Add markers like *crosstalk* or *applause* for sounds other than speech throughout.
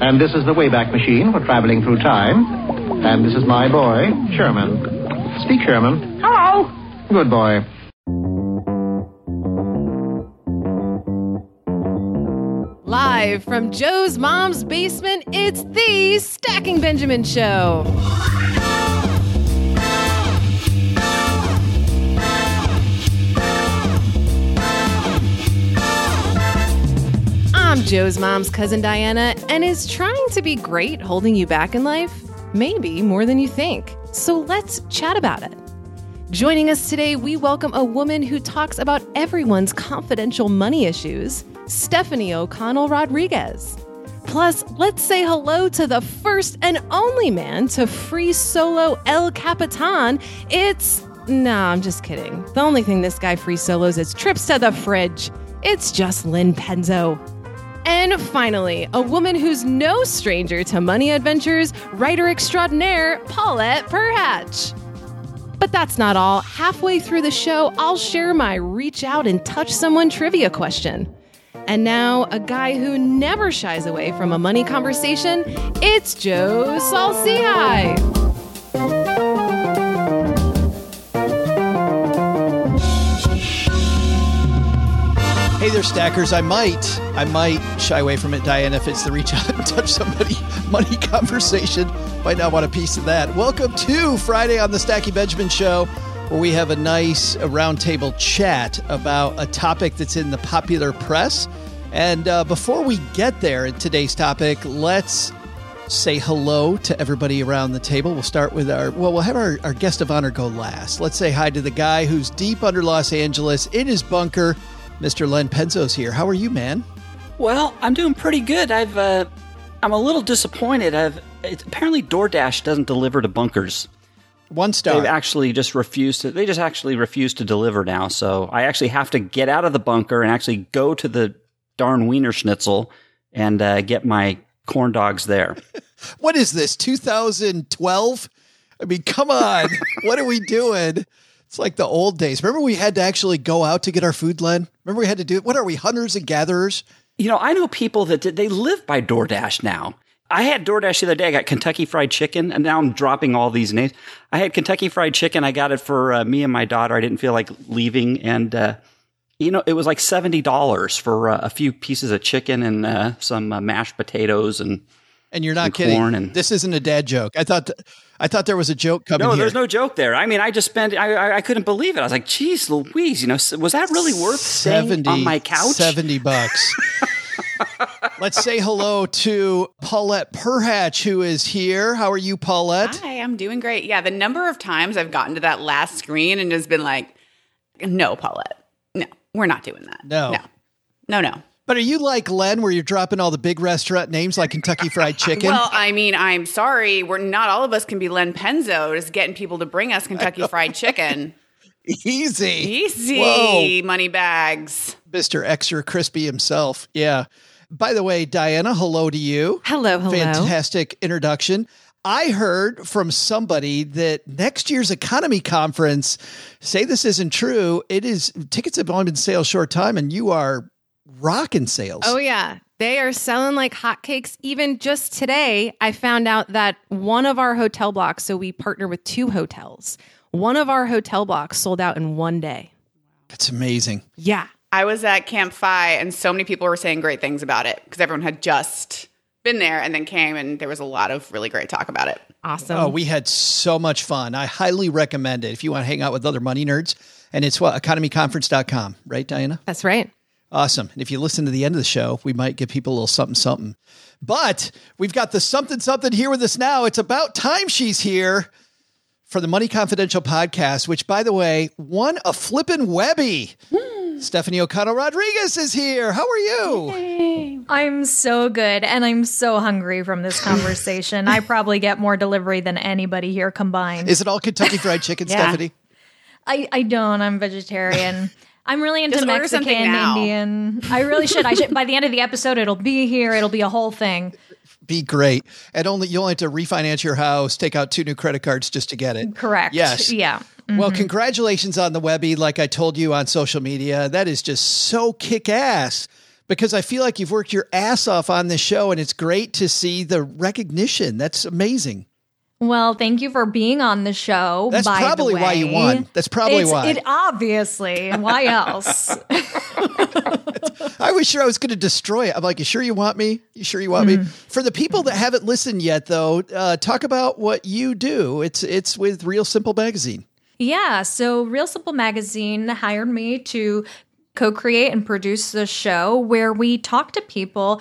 And this is the Wayback Machine for traveling through time. And this is my boy, Sherman. Speak, Sherman. Hello. Good boy. Live from Joe's mom's basement, it's the Stacking Benjamin Show. I'm Joe's mom's cousin Diana, and is trying to be great holding you back in life? Maybe more than you think. So let's chat about it. Joining us today, we welcome a woman who talks about everyone's confidential money issues, Stefanie O'Connell Rodriguez. Plus, let's say hello to the first and only man to free solo El Capitan. It's. Nah, I'm just kidding. The only thing this guy free solos is trips to the fridge. It's just Len Penzo. And finally, a woman who's no stranger to money adventures, writer extraordinaire, Paulette Perhach. But that's not all. Halfway through the show, I'll share my reach out and touch someone trivia question. And now, a guy who never shies away from a money conversation, it's Joe Saul-Sehy. Hey there, stackers. I might, I might shy away from it, Diane, if it's the reach out and touch somebody *laughs* money conversation. Might not want a piece of that. Welcome to Friday on the Stacking Benjamin Show, where we have a nice roundtable chat about a topic that's in the popular press. And uh, before we get there in today's topic, let's say hello to everybody around the table. We'll start with our, well, we'll have our, our guest of honor go last. Let's say hi to the guy who's deep under Los Angeles in his bunker. Mr. Len Penzo's here. How are you, man? Well, I'm doing pretty good. I've uh, I'm a little disappointed. I've it, apparently DoorDash doesn't deliver to bunkers. One star. They've actually just refused to. They just actually refuse to deliver now. So I actually have to get out of the bunker and actually go to the darn Wiener Schnitzel and uh, get my corn dogs there. *laughs* what is this? 2012? I mean, come on. *laughs* what are we doing? It's like the old days. Remember we had to actually go out to get our food, Len? Remember we had to do it? What are we, hunters and gatherers? You know, I know people that did, they live by DoorDash now. I had DoorDash the other day. I got Kentucky Fried Chicken, and now I'm dropping all these names. I had Kentucky Fried Chicken. I got it for uh, me and my daughter. I didn't feel like leaving, and uh, you know, it was like seventy dollars for uh, a few pieces of chicken and uh, some uh, mashed potatoes and. And you're not kidding. And, this isn't a dad joke. I thought, I thought there was a joke coming. No, here. there's no joke there. I mean, I just spent. I, I, I couldn't believe it. I was like, "Geez, Louise, you know, was that really worth 70 on my couch? Seventy bucks." *laughs* Let's say hello to Paulette Perhach, who is here. How are you, Paulette? Hi, I'm doing great. Yeah, the number of times I've gotten to that last screen and just been like, no, Paulette, no, we're not doing that. No. No, no, no. But are you like Len, where you're dropping all the big restaurant names like Kentucky Fried *laughs* Chicken? well, I mean, I'm sorry, we're not all of us can be Len Penzo, just getting people to bring us Kentucky Fried Chicken. *laughs* Easy, easy, Whoa. money bags, Mister Extra Crispy himself. Yeah. By the way, Diana, hello to you. Hello, hello. Fantastic introduction. I heard from somebody that next year's economy conference, say this isn't true, it is tickets have only been sale short time and you are rocking sales. Oh yeah. They are selling like hotcakes. Even just today, I found out that one of our hotel blocks, so we partner with two hotels, one of our hotel blocks sold out in one day. That's amazing. Yeah. I was at Camp FI and so many people were saying great things about it because everyone had just been there and then came and there was a lot of really great talk about it. Awesome. Oh, we had so much fun. I highly recommend it if you want to hang out with other money nerds. And it's what economeconference.com, right, Diana? That's right. Awesome. And if you listen to the end of the show, we might give people a little something, something. But we've got the something, something here with us now. It's about time she's here for the Money Confidential podcast, which, by the way, won a flippin' Webby. Hmm. Stefanie O'Connell Rodriguez is here. How are you? I'm so good and I'm so hungry from this conversation. I probably get more delivery than anybody here combined. Is it all Kentucky Fried Chicken, *laughs* Yeah. Stefanie? I, I don't. I'm vegetarian. I'm really into Just Mexican. Indian. I really should. I should. By the end of the episode, it'll be here. It'll be a whole thing. Be great. And only you only have to refinance your house, take out two new credit cards just to get it. Correct. Yes. Yeah. Well, mm-hmm. congratulations on the Webby. Like I told you on social media, that is just so kick ass because I feel like you've worked your ass off on this show and it's great to see the recognition. That's amazing. Well, thank you for being on the show. That's by the probably why you won. That's probably It's- why. It obviously. Why else? *laughs* *laughs* I was sure I was going to destroy it. I'm like, you sure you want me? You sure you want me? For the people that haven't listened yet, though, uh, talk about what you do. It's it's with Real Simple Magazine. Yeah, so Real Simple Magazine hired me to co create and produce the show where we talk to people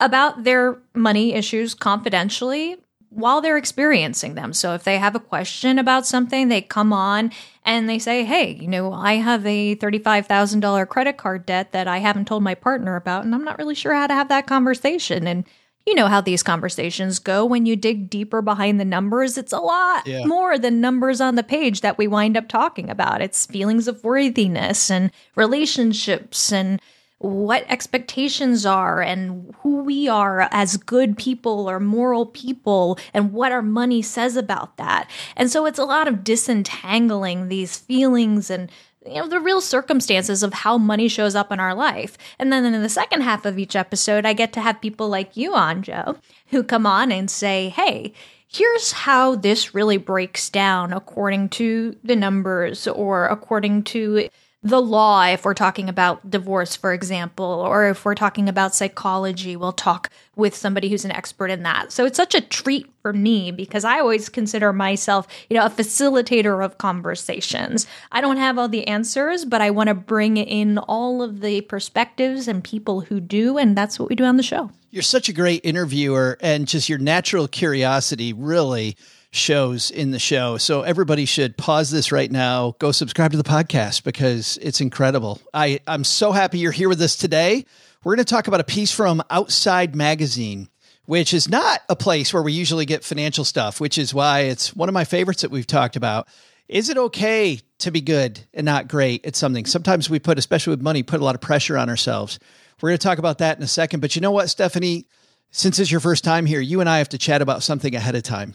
about their money issues confidentially while they're experiencing them. So if they have a question about something, they come on and they say, Hey, you know, I have a $35,000 credit card debt that I haven't told my partner about, and I'm not really sure how to have that conversation. And you know how these conversations go when you dig deeper behind the numbers. It's a lot Yeah. more than numbers on the page that we wind up talking about. It's feelings of worthiness and relationships and what expectations are and who we are as good people or moral people and what our money says about that. And so it's a lot of disentangling these feelings and you know the real circumstances of how money shows up in our life. And then in the second half of each episode I get to have people like you on Joe who come on and say, "Hey, here's how this really breaks down according to the numbers or according to the law if we're talking about divorce for example or if we're talking about psychology we'll talk with somebody who's an expert in that. So it's such a treat for me because i always consider myself you know a facilitator of conversations. I don't have all the answers but i want to bring in all of the perspectives and people who do and that's what we do on the show. You're such a great interviewer, and just your natural curiosity really shows in the show. So everybody should pause this right now, go subscribe to the podcast because it's incredible. I, I'm so happy you're here with us today. We're going to talk about a piece from Outside Magazine, which is not a place where we usually get financial stuff, which is why it's one of my favorites that we've talked about. Is it okay to be good and not great at something? Sometimes we put, especially with money, put a lot of pressure on ourselves. We're going to talk about that in a second. But you know what, Stefanie? Since it's your first time here, you and I have to chat about something ahead of time.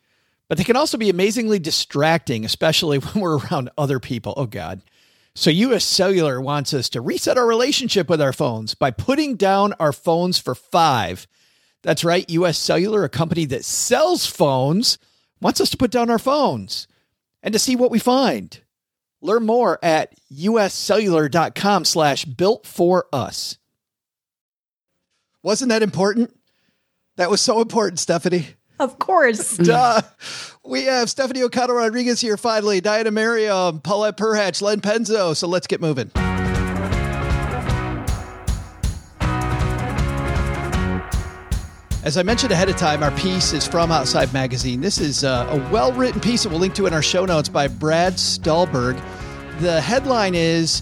but they can also be amazingly distracting, especially *laughs* when we're around other people. Oh, God. So, US Cellular wants us to reset our relationship with our phones by putting down our phones for five. That's right. US Cellular, a company that sells phones, wants us to put down our phones and to see what we find. Learn more at uscellular.com slash built for us. Wasn't that important? That was so important, Stefanie. Of course *laughs* Duh. We have Stefanie O'Connell Rodriguez here finally, Diana Merriam, Paulette Perhach, Len Penzo. So let's get moving. As I mentioned ahead of time, our piece is from Outside Magazine. This is uh, a well written piece that we'll link to in our show notes by Brad Stulberg. The headline is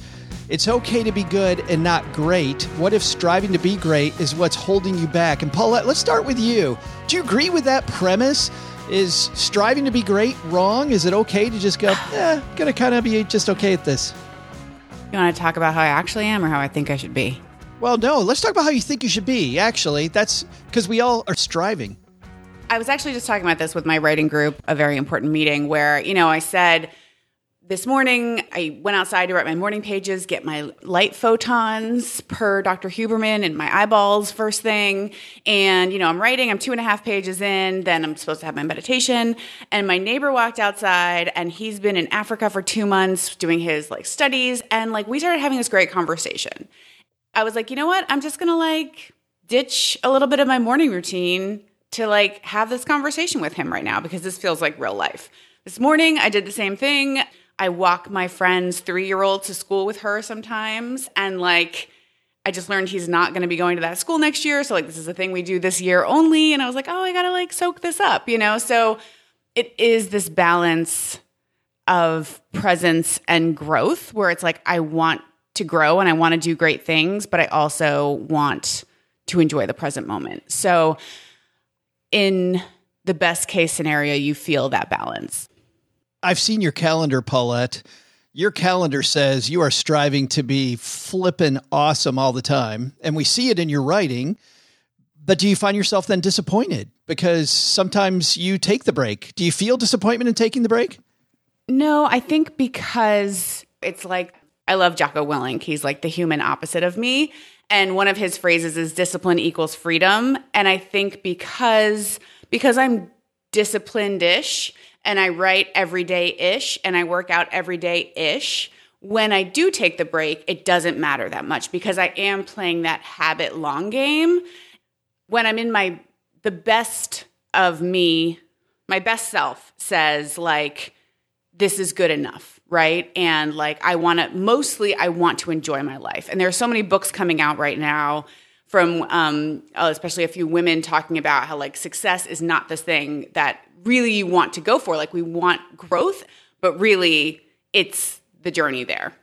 It's okay to be good and not great. What if striving to be great is what's holding you back? And Paulette, let's start with you. Do you agree with that premise? Is striving to be great wrong? Is it okay to just go, eh, gonna kind of be just okay at this? You want to talk about how I actually am or how I think I should be? Well, no, let's talk about how you think you should be. Actually, that's because we all are striving. I was actually just talking about this with my writing group, a very important meeting where, you know, I said, this morning, I went outside to write my morning pages, get my light photons per Dr. Huberman in my eyeballs first thing. And, you know, I'm writing, I'm two and a half pages in, then I'm supposed to have my meditation. And my neighbor walked outside and he's been in Africa for two months doing his like studies. And like we started having this great conversation. I was like, you know what? I'm just gonna like ditch a little bit of my morning routine to like have this conversation with him right now because this feels like real life. This morning, I did the same thing. I walk my friend's three year old to school with her sometimes. And like, I just learned he's not going to be going to that school next year. So, like, this is a thing we do this year only. And I was like, oh, I got to like soak this up, you know? So, it is this balance of presence and growth where it's like, I want to grow and I want to do great things, but I also want to enjoy the present moment. So, in the best case scenario, you feel that balance. I've seen your calendar, Paulette. Your calendar says you are striving to be flippin' awesome all the time. And we see it in your writing. But do you find yourself then disappointed? Because sometimes you take the break. Do you feel disappointment in taking the break? No, I think because it's like I love Jocko Willink. He's like the human opposite of me. And one of his phrases is discipline equals freedom. And I think because because I'm disciplined-ish and I write every day ish and I work out every day ish, when I do take the break, it doesn't matter that much because I am playing that habit long game. When I'm in my the best of me, my best self says like this is good enough, right? And like I want to mostly I want to enjoy my life. And there are so many books coming out right now from um, especially a few women talking about how like success is not the thing that really you want to go for. Like we want growth, but really it's the journey there.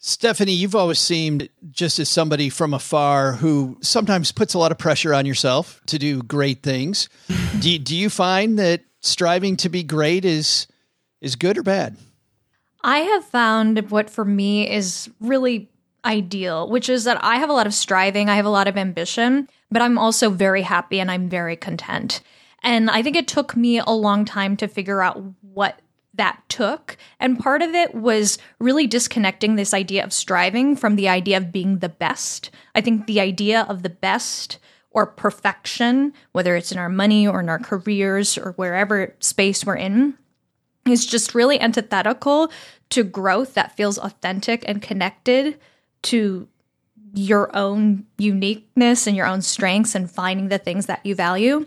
Stefanie, you've always seemed just as somebody from afar who sometimes puts a lot of pressure on yourself to do great things. do, you, do you find that striving to be great is is good or bad? I have found what for me is really ideal, which is that I have a lot of striving, I have a lot of ambition, but I'm also very happy and I'm very content. And I think it took me a long time to figure out what that took. And part of it was really disconnecting this idea of striving from the idea of being the best. I think the idea of the best or perfection, whether it's in our money or in our careers or wherever space we're in, is just really antithetical to growth that feels authentic and connected to your own uniqueness and your own strengths and finding the things that you value.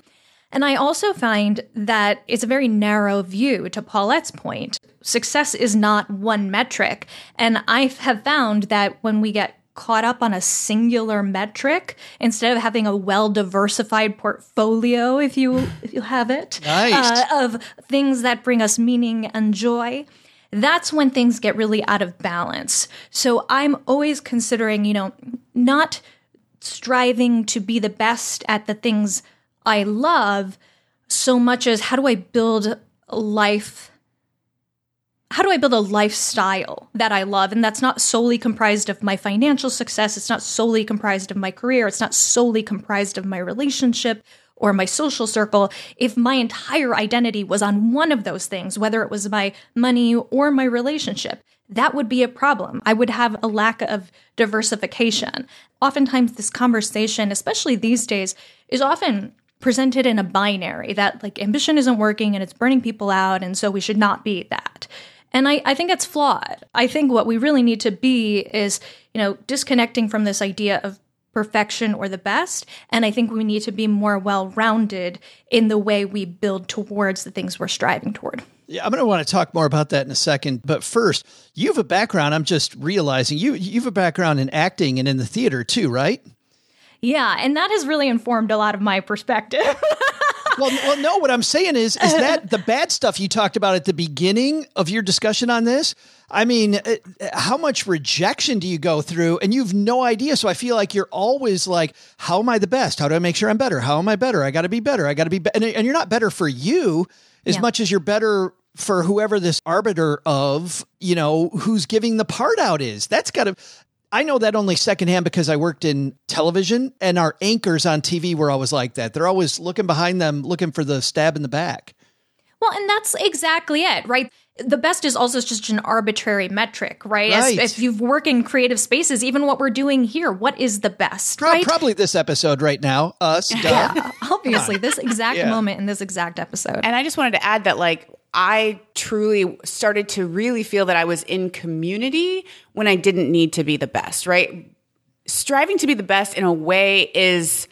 And I also find that it's a very narrow view to Paulette's point. Success is not one metric. And I have found that when we get caught up on a singular metric instead of having a well diversified portfolio, if you if you have it, nice. uh, of things that bring us meaning and joy. That's when things get really out of balance. So I'm always considering, you know, not striving to be the best at the things I love so much as how do I build a life how do I build a lifestyle that I love? And that's not solely comprised of my financial success. It's not solely comprised of my career. It's not solely comprised of my relationship or my social circle. If my entire identity was on one of those things, whether it was my money or my relationship, that would be a problem. I would have a lack of diversification. Oftentimes, this conversation, especially these days, is often presented in a binary that like ambition isn't working and it's burning people out and so we should not be that and I, I think it's flawed i think what we really need to be is you know disconnecting from this idea of perfection or the best and i think we need to be more well rounded in the way we build towards the things we're striving toward yeah, I'm going to want to talk more about that in a second. But first, you have a background. I'm just realizing you you have a background in acting and in the theater too, right? Yeah, and that has really informed a lot of my perspective. *laughs* well, well, no. What I'm saying is, is that the bad stuff you talked about at the beginning of your discussion on this? I mean, uh, how much rejection do you go through? And you've no idea. So I feel like you're always like, how am I the best? How do I make sure I'm better? How am I better? I got to be better. I got to be better. And, and you're not better for you as Yeah. much as you're better for whoever this arbiter of, you know, who's giving the part out is. That's got to. I know that only secondhand because I worked in television and our anchors on TV were always like that. They're always looking behind them, looking for the stab in the back. Well, and that's exactly it, right? The best is also just an arbitrary metric, right? As- if you work in creative spaces, even what we're doing here, what is the best, Pro- right? Probably this episode right now, us, *laughs* Doug. yeah, obviously, this exact Yeah. moment in this exact episode. And I just wanted to add that, like, I truly started to really feel that I was in community when I didn't need to be the best, right? Striving to be the best in a way is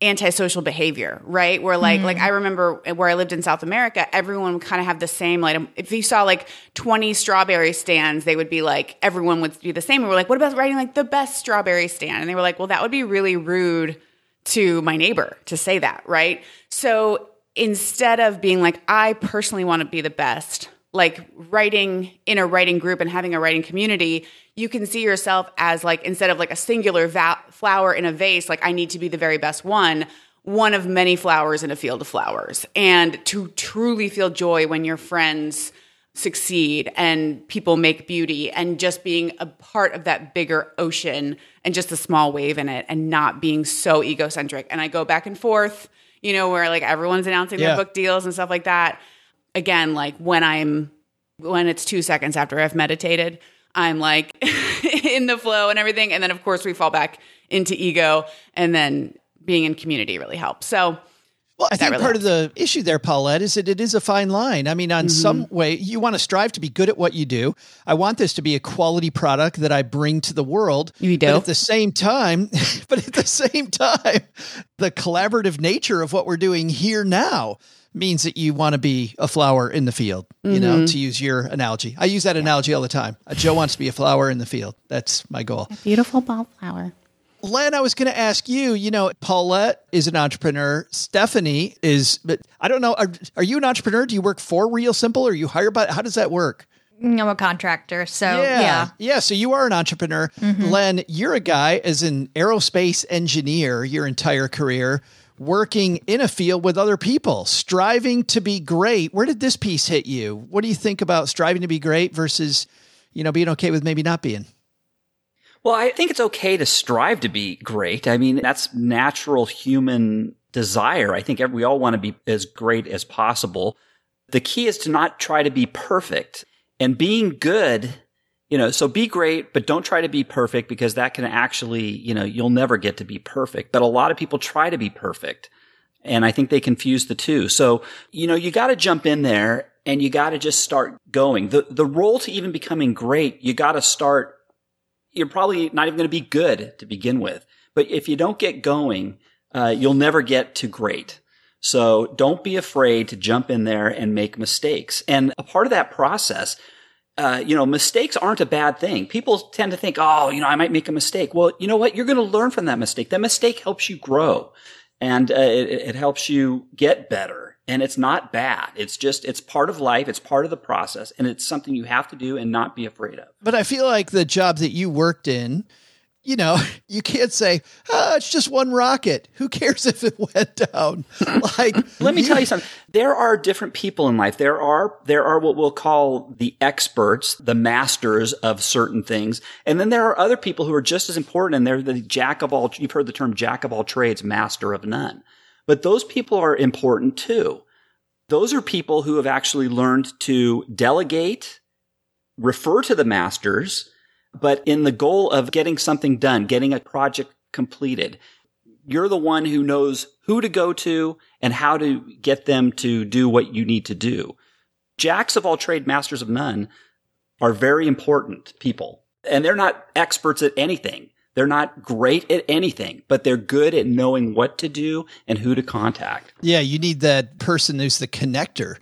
antisocial behavior, right? Where like like I remember where I lived in South America, everyone would kind of have the same like if you saw like 20 strawberry stands, they would be like everyone would be the same. And we're like, what about writing like the best strawberry stand? And they were like, well, that would be really rude to my neighbor to say that, right? So instead of being like, I personally want to be the best, like writing in a writing group and having a writing community, you can see yourself as like, instead of like a singular va- flower in a vase, like I need to be the very best one, one of many flowers in a field of flowers. And to truly feel joy when your friends succeed and people make beauty and just being a part of that bigger ocean and just a small wave in it and not being so egocentric. And I go back and forth, you know, where like everyone's announcing Yeah. their book deals and stuff like that. Again, like when I'm when it's two seconds after I've meditated, I'm like *laughs* in the flow and everything. And then of course we fall back into ego and then being in community really helps. So Well, I think really part of the issue there, Paulette, is that it is a fine line. I mean, on mm-hmm. some way, you want to strive to be good at what you do. I want this to be a quality product that I bring to the world. You do. *laughs* But at the same time, but at the same time, the collaborative nature of what we're doing here now means that you want to be a flower in the field, you know, mm-hmm. to use your analogy. I use that analogy all the time. Joe wants to be a flower in the field. That's my goal. beautiful ballflower. Len, I was going to ask you, you know, Paulette is an entrepreneur. Stefanie is, but I don't know. Are, are you an entrepreneur? Do you work for Real Simple or you hire by, how does that work? Mm, I'm a contractor, so yeah. Yeah. So you are an entrepreneur. Mm-hmm. Len, you're a guy as an aerospace engineer your entire career, working in a field with other people, striving to be great. Where did this piece hit you? What do you think about striving to be great versus, you know, being okay with maybe not being? Well, I think it's okay to strive to be great. I mean, that's natural human desire. I think we all want to be as great as possible. The key is to not try to be perfect and being good. You know, so be great, but don't try to be perfect because that can actually, you know, you'll never get to be perfect. But a lot of people try to be perfect. And I think they confuse the two. So, you know, you got to jump in there and you got to just start going. The, the role to even becoming great, you got to start you're probably not even going to be good to begin with. But if you don't get going, uh, you'll never get to great. So don't be afraid to jump in there and make mistakes. And a part of that process, uh, you know, mistakes aren't a bad thing. People tend to think, oh, you know, I might make a mistake. Well, you know what? You're going to learn from that mistake. That mistake helps you grow and uh, it, it helps you get better. And it's not bad. It's just, it's part of life. It's part of the process and it's something you have to do and not be afraid of. But I feel like the job that you worked in, you know, *laughs* you can't say, ah, it's just one rocket. Who cares if it *laughs* went down? *laughs* Like, Let me tell you something. There are different people in life. There are, there are what we'll call the experts, the masters of certain things. And then there are other people who are just as important and they're the jack of all, you've heard the term jack of all trades, master of none. But those people are important too. Those are people who have actually learned to delegate, refer to the masters, but in the goal of getting something done, getting a project completed you're the one who knows who to go to and how to get them to do what you need to do. Jacks of all trade, masters of none are very important people. And they're not experts at anything. They're not great at anything, but they're good at knowing what to do and who to contact. yeah, you need that person who's the connector.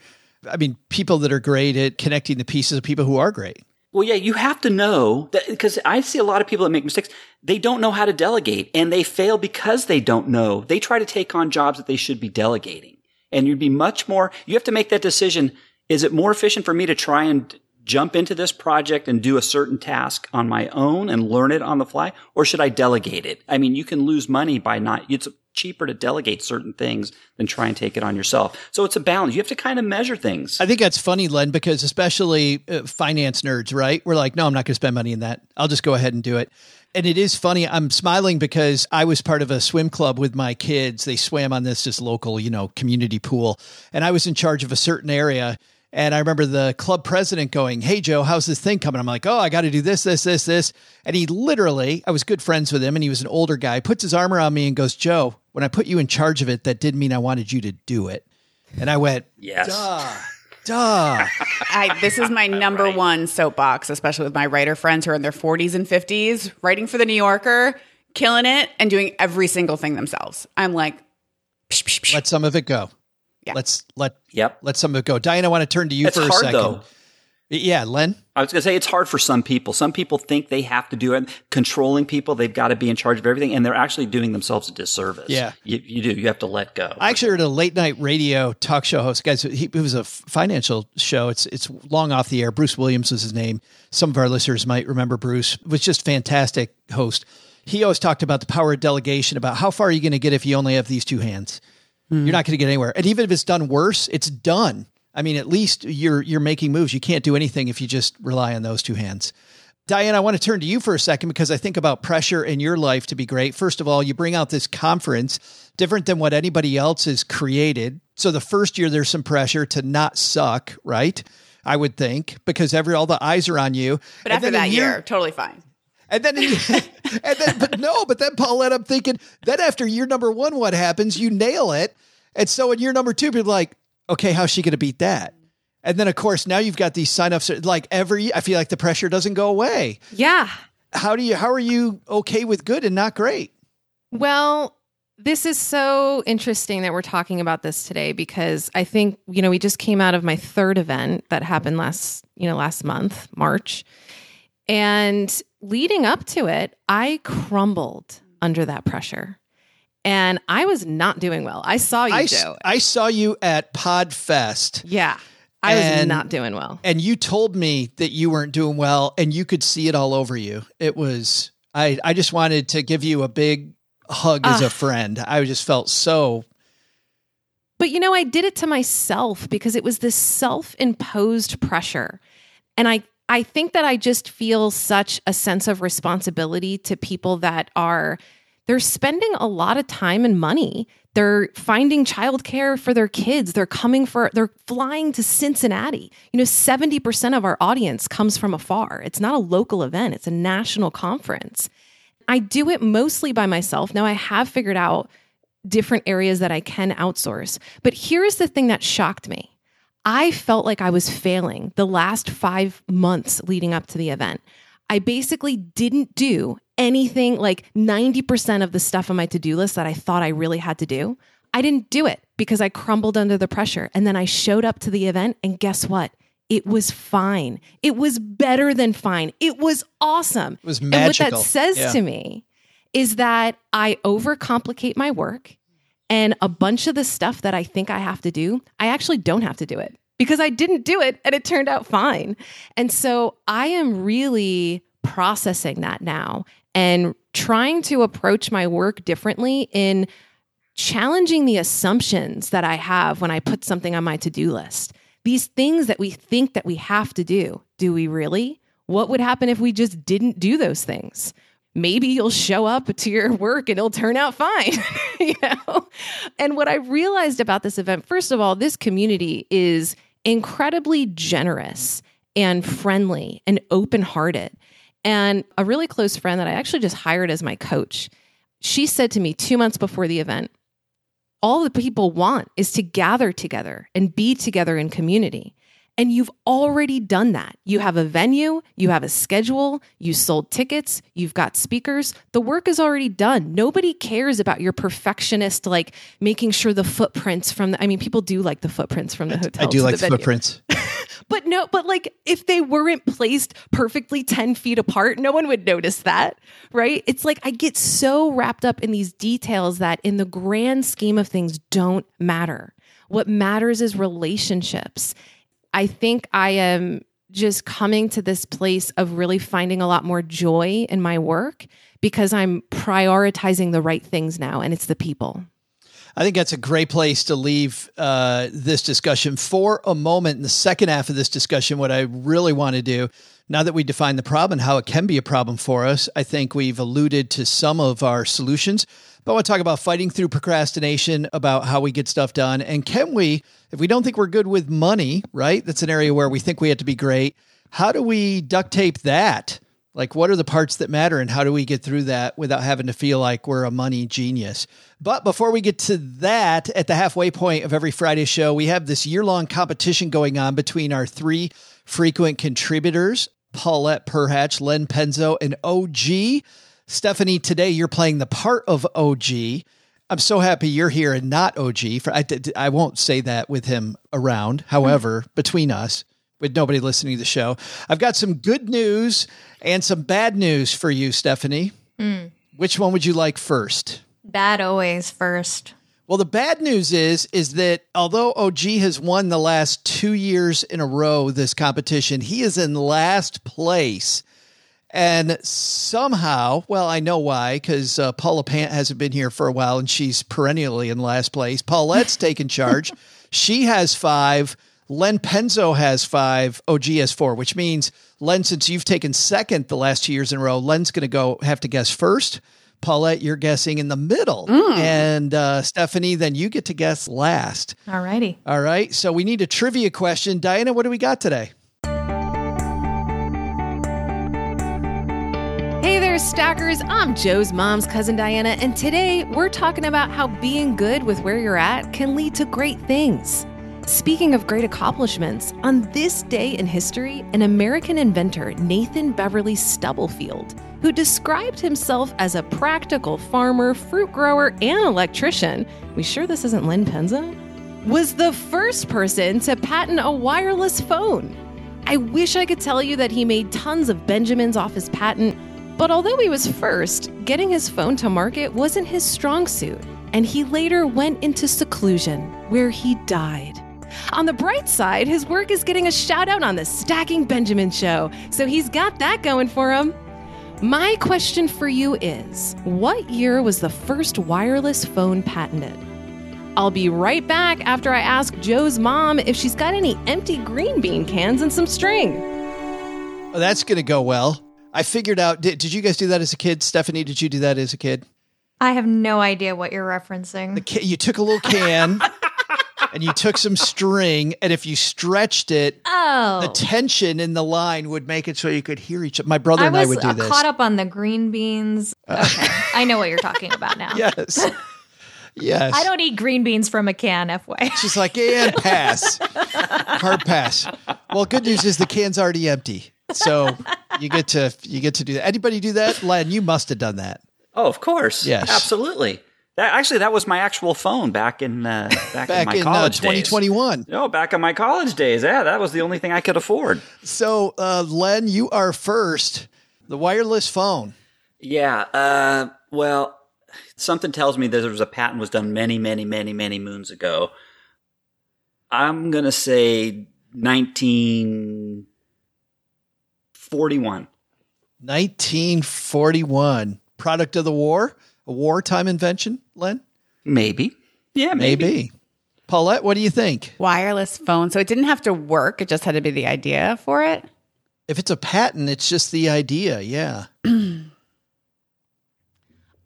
I mean, people that are great at connecting the pieces of people who are great. Well, yeah, you have to know that because I see a lot of people that make mistakes. They don't know how to delegate and they fail because they don't know. They try to take on jobs that they should be delegating. And you'd be much more, you have to make that decision. Is it more efficient for me to try and jump into this project and do a certain task on my own and learn it on the fly? Or should I delegate it? I mean, you can lose money by not, it's cheaper to delegate certain things than try and take it on yourself. So it's a balance. You have to kind of measure things. I think that's funny, Len, because especially uh, finance nerds, right? We're like, no, I'm not going to spend money in that. I'll just go ahead and do it. And it is funny. I'm smiling because I was part of a swim club with my kids. They swam on this just local, you know, community pool, and I was in charge of a certain area. And I remember the club president going, Hey, Joe, how's this thing coming? I'm like, Oh, I got to do this, this, this, this. And he literally, I was good friends with him and he was an older guy, puts his arm around me and goes, Joe, when I put you in charge of it, that didn't mean I wanted you to do it. And I went, Yes. Duh, duh. *laughs* I, this is my number one soapbox, especially with my writer friends who are in their 40s and 50s, writing for the New Yorker, killing it, and doing every single thing themselves. I'm like, psh, psh, psh. let some of it go. Yeah. Let's let Yep. let some of it go. Diana, I want to turn to you It's for a hard, second. though. Yeah, Len. I was going to say it's hard for some people. Some people think they have to do it. Controlling people, they've got to be in charge of everything, and they're actually doing themselves a disservice. Yeah. you, you do. You have to let go. I actually heard a late night radio talk show host. Guys, he, it was a financial show. It's it's long off the air. Bruce Williams was his name. Some of our listeners might remember Bruce. Was just fantastic host. He always talked about the power of delegation. About how far are you going to get if you only have these two hands? You're not going to get anywhere. And even if it's done worse, it's done. I mean, at least you're you're making moves. You can't do anything if you just rely on those two hands. Diane, I want to turn to you for a second because I think about pressure in your life to be great. First of all, you bring out this conference different than what anybody else has created. So the first year there's some pressure to not suck, right? I would think because every all the eyes are on you. but And after that year, totally fine. and then, *laughs* and then, but no, but then Paulette, I'm thinking, then after year number one, what happens? You nail it. And so in year number two, people are like, okay, how's she going to beat that? And then, of course, now you've got these sign ups. Like every, I feel like the pressure doesn't go away. Yeah. How do you, how are you okay with good and not great? Well, this is so interesting that we're talking about this today because I think, you know, we just came out of my third event that happened last, you know, last month, March. And leading up to it, I crumbled under that pressure. And I was not doing well. I saw you, I, Joe. I saw you at Podfest Yeah. I was And- not doing well. and you told me that you weren't doing well and you could see it all over you. It was, I, I just wanted to give you a big hug as a ah. friend. I just felt so But you know, I did it to myself because it was this self-imposed pressure. And I I think that I just feel such a sense of responsibility to people that are they're spending a lot of time and money. They're finding childcare for their kids. They're coming for they're flying to Cincinnati. You know, 70% of our audience comes from afar. It's not a local event, it's a national conference. I do it mostly by myself. Now I have figured out different areas that I can outsource. But here's the thing that shocked me I felt like I was failing the last five months leading up to the event. I basically didn't do anything like 90% of the stuff on my to do list that I thought I really had to do. I didn't do it because I crumbled under the pressure. And then I showed up to the event, and guess what? It was fine. It was better than fine. It was awesome. It was magical. And what that says Yeah. to me is that I overcomplicate my work and a bunch of the stuff that I think I have to do, I actually don't have to do it because I didn't do it and it turned out fine. And so I am really processing that now and trying to approach my work differently in challenging the assumptions that I have when I put something on my to-do list. These things that we think that we have to do, do we really? What would happen if we just didn't do those things? Maybe you'll show up to your *laughs* work and it'll turn out fine, *laughs* you know? And what I realized about this event, first of all, this community is incredibly generous and friendly and open-hearted. And a really close friend that I actually just hired as my coach, she said to me 2 months before the event, all the people want is to gather together and be together in community. And you've already done that. You have a venue, you have a schedule, you sold tickets, you've got speakers. The work is already done. Nobody cares about your perfectionist, like making sure the footprints from the, I mean, people do like the footprints from the hotel. I do like the footprints. But *laughs* but no, but like if they weren't placed perfectly 10 feet apart, no one would notice that, right? It's like I get so wrapped up in these details that in the grand scheme of things don't matter. What matters is relationships. I think I am just coming to this place of really finding a lot more joy in my work because I'm prioritizing the right things now, and it's the people. I think that's a great place to leave uh, this discussion for a moment. In the second half of this discussion, what I really want to do, now that we define the problem and how it can be a problem for us, I think we've alluded to some of our solutions. But I want to talk about fighting through procrastination, about how we get stuff done. And can we, if we don't think we're good with money, right? That's an area where we think we have to be great. How do we duct tape that? Like, what are the parts that matter, and how do we get through that without having to feel like we're a money genius? But before we get to that, at the halfway point of every Friday show, we have this year long competition going on between our three frequent contributors Paulette Perhach, Len Penzo, and OG. Stefanie, today you're playing the part of OG. I'm so happy you're here and not OG. For I, I won't say that with him around. However, mm-hmm. between us, with nobody listening to the show, I've got some good news and some bad news for you, Stefanie. Mm. Which one would you like first? Bad always first. Well, the bad news is is that although OG has won the last 2 years in a row this competition, he is in last place. And somehow, well, I know why, because uh, Paula Pant hasn't been here for a while and she's perennially in last place. Paulette's taken charge. *laughs* She has five. Len Penzo has five. OG has four, which means, Len, since you've taken second the last two years in a row, Len's going to go have to guess first. Paulette, you're guessing in the middle. And uh, Stefanie, then you get to guess last. Alrighty. All right. So we need a trivia question. Diana, what do we got today? Stackers. I'm Joe's mom's cousin Diana, and today we're talking about how being good with where you're at can lead to great things. Speaking of great accomplishments, on this day in history, an American inventor, Nathan Beverly Stubblefield, who described himself as a practical farmer, fruit grower, and electrician, we sure this isn't Len Penzo? Was the first person to patent a wireless phone. I wish I could tell you that he made tons of Benjamins off his patent, but although he was first, getting his phone to market wasn't his strong suit, and he later went into seclusion, where he died. On the bright side, his work is getting a shout out on the Stacking Benjamin show, so he's got that going for him. My question for you is What year was the first wireless phone patented? I'll be right back after I ask Joe's mom if she's got any empty green bean cans and some string. Oh, that's going to go well. I figured out. Did, did you guys do that as a kid? Stefanie, did you do that as a kid? I have no idea what you're referencing. The ca- you took a little can *laughs* and you took some string, and if you stretched it, oh, the tension in the line would make it so you could hear each other. My brother I and I would do uh, this. caught up on the green beans. *laughs* Okay, *laughs* I know what you're talking about now. Yes. Yes. I don't eat green beans from a can, FY. She's like, and pass. Hard pass. Well, good news is the can's already empty. So you get to you get to do that. Anybody do that? Len, you must have done that. Oh, of course. Yes. Absolutely. That, actually, that was my actual phone back in uh, back, in my in uh, college days. 2021. No, back in my college days. Yeah, that was the only thing I could afford. So, uh, Len, you are first. The wireless phone. Yeah. Uh, well, something tells me that there was a patent was done many, many, many, many moons ago. I'm gonna say 1941. 1941. Product of the war? A wartime invention, Len? Maybe. Yeah, maybe. Maybe. Paulette, what do you think? Wireless phone. So it didn't have to work. It just had to be the idea for it. If it's a patent, it's just the idea. Yeah. *clears throat*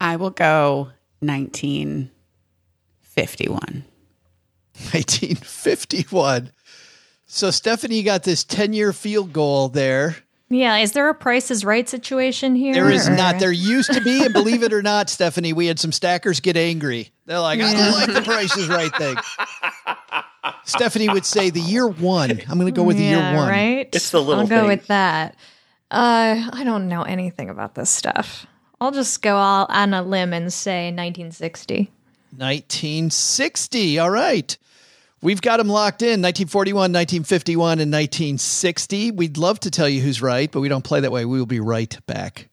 I will go 1951. 1951. *laughs* So, Stefanie you got this 10 year field goal there. Yeah, is there a Price is Right situation here? There is or- not. There used to be, and believe it or not, Stefanie, we had some stackers get angry. They're like, I don't like the Price is Right thing. Stefanie would say the year one. I'm going to go with the yeah, year one. right? It's the little I'll go thing. with that. Uh, I don't know anything about this stuff. I'll just go all on a limb and say 1960. 1960. All right. We've got them locked in 1941, 1951, and 1960. We'd love to tell you who's right, but we don't play that way. We will be right back.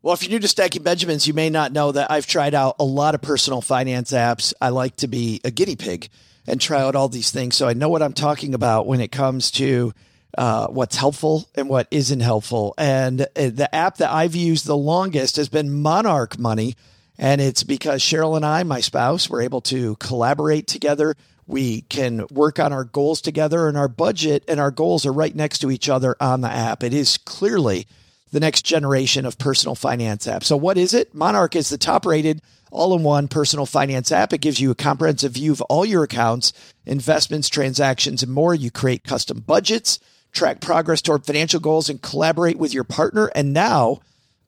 Well, if you're new to Stacking Benjamins, you may not know that I've tried out a lot of personal finance apps. I like to be a guinea pig and try out all these things. So I know what I'm talking about when it comes to uh, what's helpful and what isn't helpful. And uh, the app that I've used the longest has been Monarch Money. And it's because Cheryl and I, my spouse, were able to collaborate together. We can work on our goals together, and our budget and our goals are right next to each other on the app. It is clearly the next generation of personal finance apps. So, what is it? Monarch is the top rated all in one personal finance app. It gives you a comprehensive view of all your accounts, investments, transactions, and more. You create custom budgets, track progress toward financial goals, and collaborate with your partner. And now,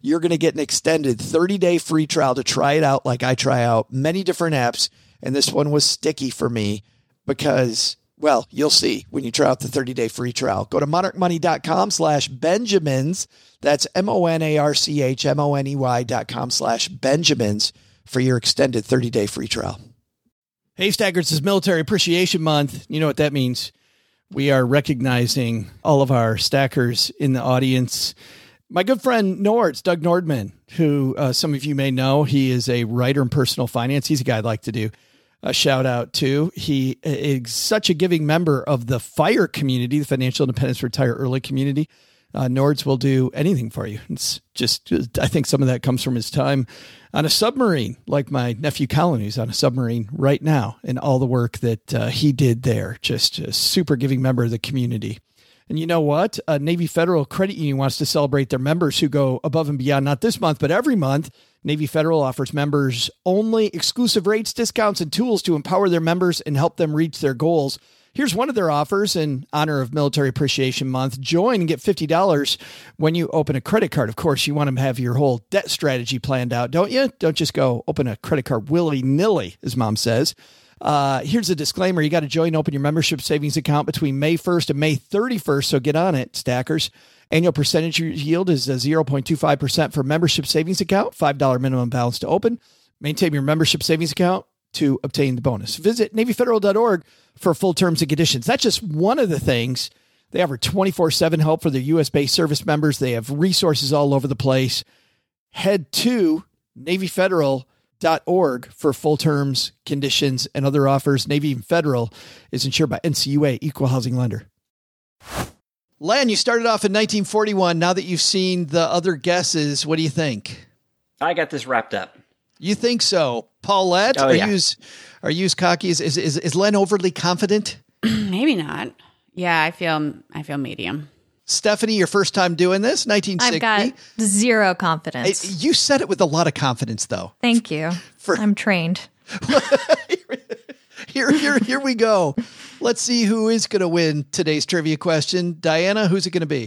you're going to get an extended 30 day free trial to try it out like I try out many different apps. And this one was sticky for me because, well, you'll see when you try out the 30 day free trial. Go to monarchmoney.com slash Benjamins. That's M O N A R C H M O N E Y dot com slash Benjamins for your extended 30 day free trial. Hey, Stackers, is Military Appreciation Month. You know what that means. We are recognizing all of our stackers in the audience my good friend Nords, Doug Nordman, who uh, some of you may know, he is a writer in personal finance. He's a guy I'd like to do a shout out to. He is such a giving member of the FIRE community, the Financial Independence Retire Early community. Uh, Nords will do anything for you. It's just, I think some of that comes from his time on a submarine, like my nephew Colin, who's on a submarine right now, and all the work that uh, he did there. Just a super giving member of the community. And you know what? Navy Federal Credit Union wants to celebrate their members who go above and beyond, not this month, but every month. Navy Federal offers members only exclusive rates, discounts, and tools to empower their members and help them reach their goals. Here's one of their offers in honor of Military Appreciation Month. Join and get $50 when you open a credit card. Of course, you want to have your whole debt strategy planned out, don't you? Don't just go open a credit card willy nilly, as mom says. Uh, here's a disclaimer you got to join open your membership savings account between May 1st and May 31st. So get on it, stackers. Annual percentage yield is 0.25% for membership savings account, $5 minimum balance to open. Maintain your membership savings account to obtain the bonus. Visit NavyFederal.org for full terms and conditions. That's just one of the things. They offer 24 7 help for their US based service members. They have resources all over the place. Head to Navy Federal org for full terms, conditions, and other offers. Navy and Federal is insured by NCUA, equal housing lender. Len, you started off in 1941. Now that you've seen the other guesses, what do you think? I got this wrapped up. You think so, Paulette? Oh, are yeah. you as, are you as cocky? Is, is is is Len overly confident? *clears throat* Maybe not. Yeah, I feel I feel medium. Stefanie, your first time doing this, 1960. I've got zero confidence. It- you said it with a lot of confidence, though. Thank you. *laughs* For- I'm trained. *laughs* Here, here, here we go. Let's see who is going to win today's trivia question. Diana, who's it going to be?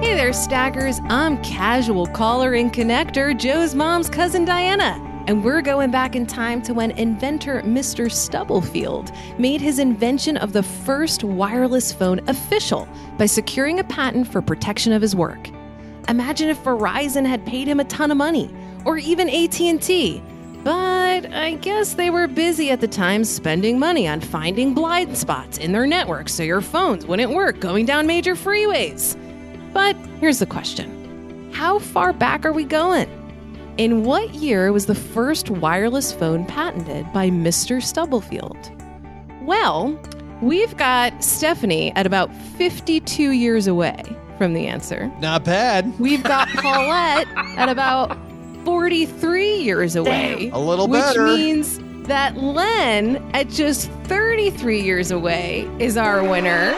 Hey there, stackers. I'm casual caller and connector, Joe's mom's cousin Diana. And we're going back in time to when inventor Mr. Stubblefield made his invention of the first wireless phone official by securing a patent for protection of his work. Imagine if Verizon had paid him a ton of money, or even AT&T. But I guess they were busy at the time spending money on finding blind spots in their network so your phones wouldn't work going down major freeways. But here's the question How far back are we going? In what year was the first wireless phone patented by Mr. Stubblefield? Well, we've got Stefanie at about 52 years away from the answer. Not bad. We've got *laughs* Paulette at about 43 years away. A little which better. Which means that Len, at just 33 years away, is our winner.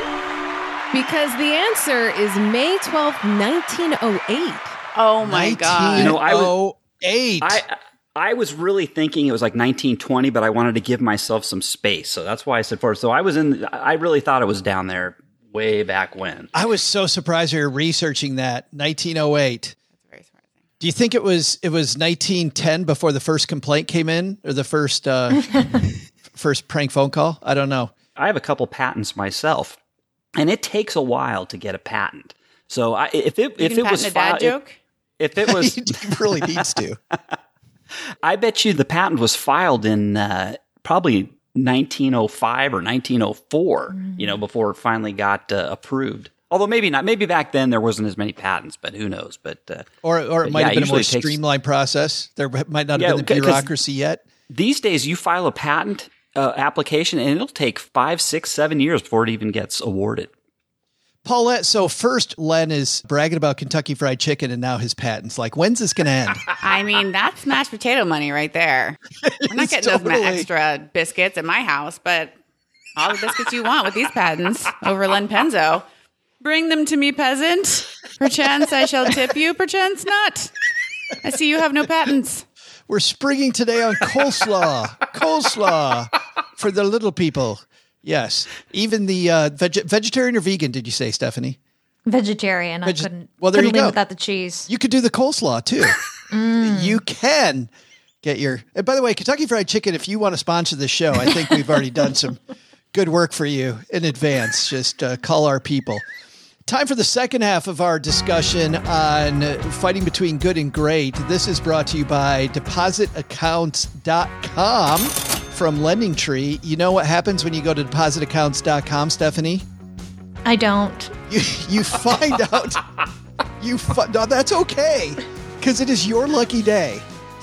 Because the answer is May 12th, 1908. Oh my god. Oh you know, I was- 1908. I I was really thinking it was like 1920, but I wanted to give myself some space. So that's why I said four. So I was in, I really thought it was down there way back when. I was so surprised you were researching that 1908. That's a very surprising. Do you think it was it was 1910 before the first complaint came in or the first uh, *laughs* first prank phone call? I don't know. I have a couple patents myself, and it takes a while to get a patent. So I, if it You if can it was a dad fi- joke. if, if it *laughs* was, he really needs to. *laughs* I bet you the patent was filed in uh, probably 1905 or 1904. You know, before it finally got uh, approved. Although maybe not. Maybe back then there wasn't as many patents, but who knows? But uh, Or or it But might yeah, have been a more takes- streamlined process. There might not have Yeah, been the bureaucracy yet. these days, you file a patent uh, application, and it'll take five, six, seven years before it even gets awarded. Paulette, so first Len is bragging about Kentucky Fried Chicken and now his patents. Like, when's this going to end? *laughs* I mean, that's mashed potato money right there. *laughs* I'm not getting those Totally. ma- extra biscuits at my house, but all the biscuits you want with these patents over Len Penzo. Bring them to me, peasant. Perchance I shall tip you, perchance not. I see you have no patents. We're springing today on coleslaw. coleslaw for the little people. Yes. Even the uh, veg- vegetarian or vegan, did you say, Stefanie? Vegetarian. I couldn't. well, there couldn't you live go. without the cheese. You could do the coleslaw too. *laughs* You can get your. And by the way, Kentucky Fried Chicken, if you want to sponsor the show, I think we've already done some *laughs* good work for you in advance. Just uh, call our people. Time for the second half of our discussion on fighting between good and great. This is brought to you by depositaccounts.com from Lending Tree. You know what happens when you go to depositaccounts.com, Stefanie? I don't. you you find *laughs* out you fi- no that's okay because it is your lucky day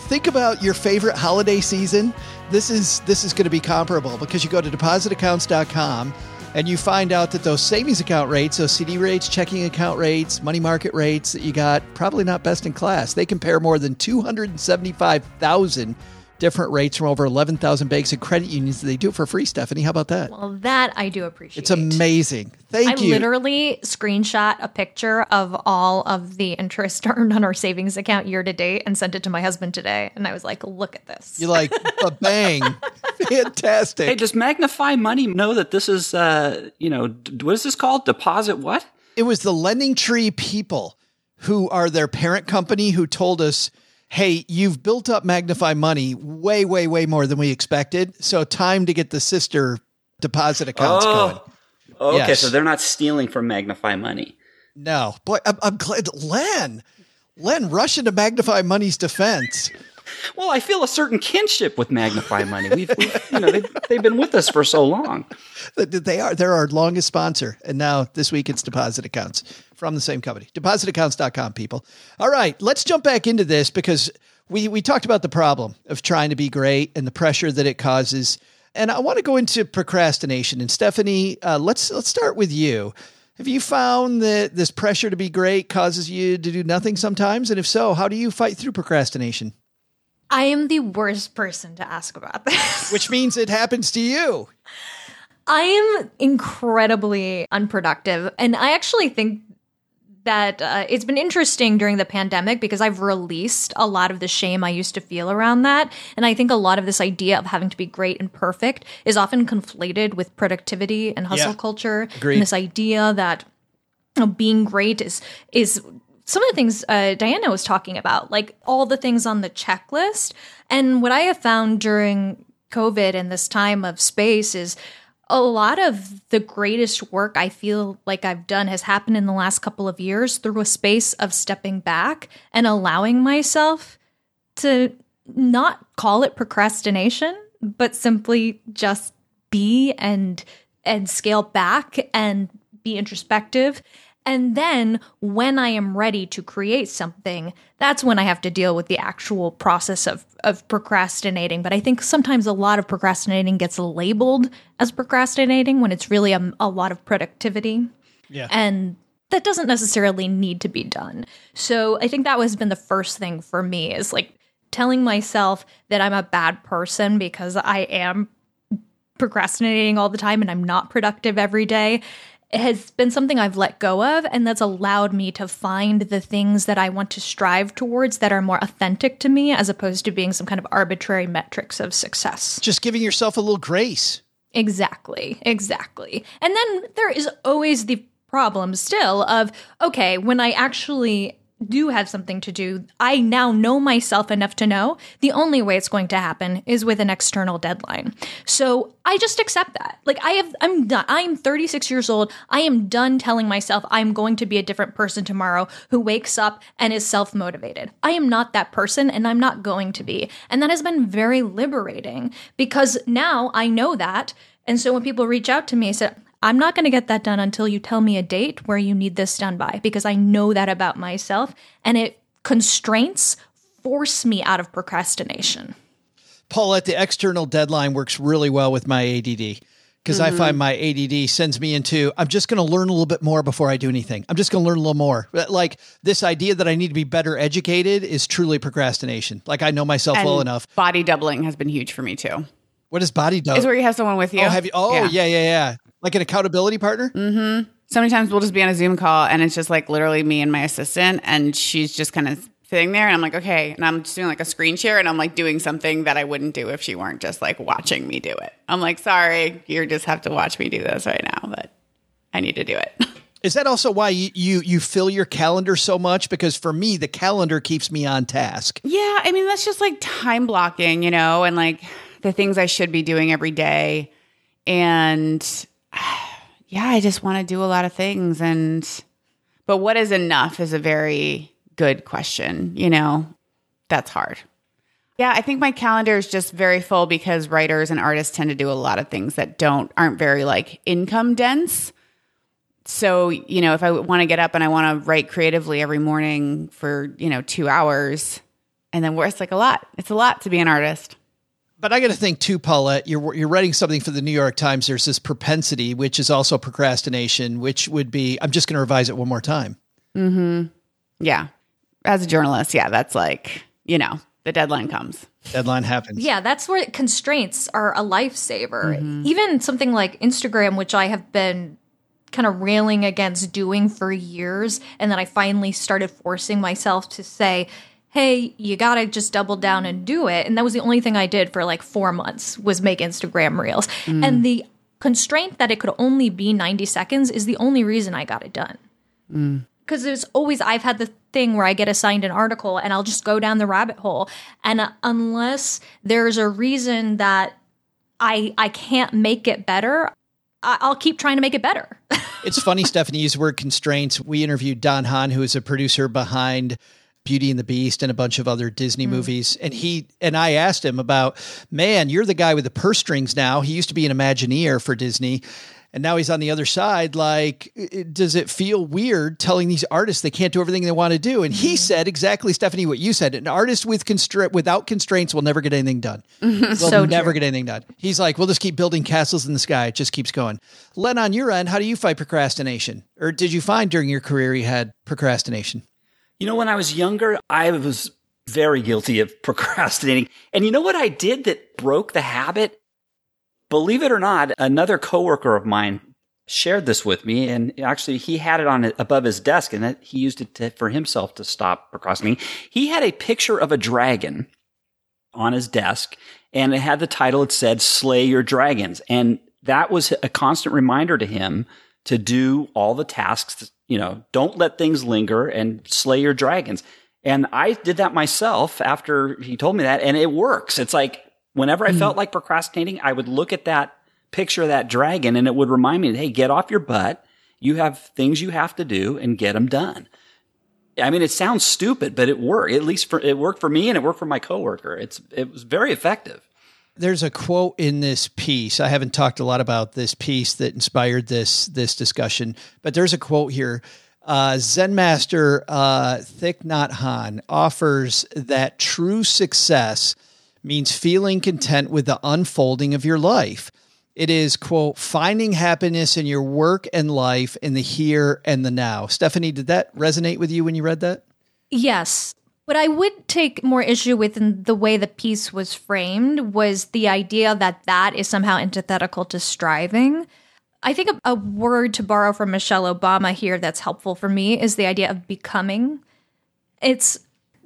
think about your favorite holiday season this is this is going to be comparable because you go to depositaccounts.com and you find out that those savings account rates those cd rates checking account rates money market rates that you got probably not best in class they compare more than 275000 different rates from over 11000 banks and credit unions they do it for free stefanie how about that Well, that I do appreciate. it's amazing thank I you I literally screenshot a picture of all of the interest *laughs* earned on our savings account year to date and sent it to my husband today. And I was like, look at this. You're like a bang, *laughs* fantastic. Hey, does Magnify Money know that this is, uh, you know, d- what is this called? Deposit what? it was the Lending Tree people who are their parent company who told us, "Hey, you've built up Magnify Money way, way, way more than we expected. So time to get the sister deposit accounts oh, going." Oh, okay, Yes. so they're not stealing from Magnify Money. No, boy, I'm, I'm glad Len, Len, rush into Magnify Money's defense. Well, I feel a certain kinship with Magnify Money. We've, we've you know, they've, they've been with us for so long. they are they're our longest sponsor and now this week it's deposit accounts from the same company. Depositaccounts.com people. All right let's jump back into this because we we talked about the problem of trying to be great and the pressure that it causes. And i want to go into procrastination. And stefanie uh, let's let's start with you. Have you found that this pressure to be great causes you to do nothing sometimes? And if so how do you fight through procrastination? I am the worst person to ask about this. which means it happens to you. I am incredibly unproductive. And I actually think that uh, it's been interesting during the pandemic because I've released a lot of the shame I used to feel around that. And I think a lot of this idea of having to be great and perfect is often conflated with productivity and hustle Yeah. culture. Agreed. And this idea that you know, being great is is some of the things uh, Diana was talking about, like all the things on the checklist. And what I have found during COVID and this time of space is a lot of the greatest work I feel like I've done has happened in the last couple of years through a space of stepping back and allowing myself to not call it procrastination, but simply just be and and scale back and be introspective. And then when I am ready to create something, that's when I have to deal with the actual process of, of procrastinating. But I think sometimes a lot of procrastinating gets labeled as procrastinating when it's really a, a lot of productivity. Yeah. And that doesn't necessarily need to be done. So I think that has been the first thing for me is like telling myself that I'm a bad person because I am procrastinating all the time and I'm not productive every day. It has been something I've let go of, and that's allowed me to find the things that I want to strive towards that are more authentic to me, as opposed to being some kind of arbitrary metrics of success. Just giving yourself a little grace. Exactly, exactly. And then there is always the problem still of okay, when I actually do have something to do, I now know myself enough to know the only way it's going to happen is with an external deadline. So I just accept that. Like I have, I'm done. I'm 36 years old. I am done telling myself I'm going to be a different person tomorrow who wakes up and is self motivated. I am not that person and I'm not going to be. And that has been very liberating because now I know that. And so when people reach out to me, say, I'm not going to get that done until you tell me a date where you need this done by because I know that about myself and it constraints force me out of procrastination. Paulette, the external deadline works really well with my ADD because I find mm-hmm. my ADD sends me into I'm just going to learn a little bit more before I do anything. I'm just going to learn a little more. Like this idea that I need to be better educated is truly procrastination. Like I know myself And well enough. Body doubling has been huge for me too. What is body doubling? Is where you have someone with you. oh, have you? Oh, yeah. yeah, yeah, Like an accountability partner. Mm hmm. So many times we'll just be on a Zoom call and it's just like literally me and my assistant, and she's just kind of sitting there, and I'm like, okay, and I'm just doing like a screen share, and I'm like doing something that I wouldn't do if she weren't just like watching me do it. I'm like, sorry, you just have to watch me do this right now, but I need to do it. *laughs* Is that also why you, you you fill your calendar so much? Because for me, the calendar keeps me on task. Yeah, I mean that's just like time blocking, you know, and like the things I should be doing every day. And yeah, I just want to do a lot of things and but what is enough is a very good question, you know. That's hard. Yeah, I think my calendar is just very full because writers and artists tend to do a lot of things that don't aren't very like income dense. So, you know, if I want to get up and I want to write creatively every morning for, you know, 2 hours and then it's like a lot. It's a lot to be an artist. But I got to think too, Paulette. You're you're writing something for the New York Times. There's this propensity, which is also procrastination, which would be I'm just going to revise it one more time. Hmm. Yeah. As a journalist, yeah, that's like, you know, the deadline comes. Deadline happens. Yeah, that's where constraints are a lifesaver. Even something like Instagram, which I have been kind of railing against doing for years, and then I finally started forcing myself to say, hey, you gotta just double down and do it. And that was the only thing I did for like four months was make Instagram reels. And the constraint that it could only be 90 seconds is the only reason I got it done. Because there's always, I've had the thing where I get assigned an article and I'll just go down the rabbit hole. And uh, unless there's a reason that I, I can't make it better, I, I'll keep trying to make it better. *laughs* It's funny, Stefanie used the word constraints. We interviewed Don Hahn, who is a producer behind Beauty and the Beast and a bunch of other Disney mm. movies. And he and I asked him about, man, you're the guy with the purse strings now. He used to be an Imagineer for Disney. And now he's on the other side. Like, it- does it feel weird telling these artists they can't do everything they want to do? And he mm. said exactly, Stefanie, what you said. An artist with constra- without constraints will never get anything done. *laughs* Will So never true. get anything done. He's like, we'll just keep building castles in the sky. It just keeps going. Len, on your end, how do you fight procrastination? Or did you find during your career you had procrastination? You know, when I was younger, I was very guilty of *laughs* procrastinating. And you know what I did that broke the habit? Believe it or not, another coworker of mine shared this with me, and actually he had it on above his desk, and he used it to, for himself to stop procrastinating. He had a picture of a dragon on his desk, and it had the title. It said "Slay Your Dragons," and that was a constant reminder to him to do all the tasks. You know, don't let things linger and slay your dragons. And I did that myself after he told me that, and it works. It's like whenever I mm-hmm. felt like procrastinating, I would look at that picture of that dragon, and it would remind me, "Hey, get off your butt. You have things you have to do, and get them done." I mean, it sounds stupid, but it worked. At least for it worked for me, and it worked for my coworker. It's it was very effective. There's a quote in this piece. I haven't talked a lot about this piece that inspired this this discussion, but there's a quote here. Uh, Zen master uh, Thich Nhat Hanh offers that true success means feeling content with the unfolding of your life. It is, quote, finding happiness in your work and life in the here and the now. Stefanie, did that resonate with you when you read that? Yes. What I would take more issue with in the way the piece was framed was the idea that that is somehow antithetical to striving. I think a, a word to borrow from Michelle Obama here that's helpful for me is the idea of becoming. It's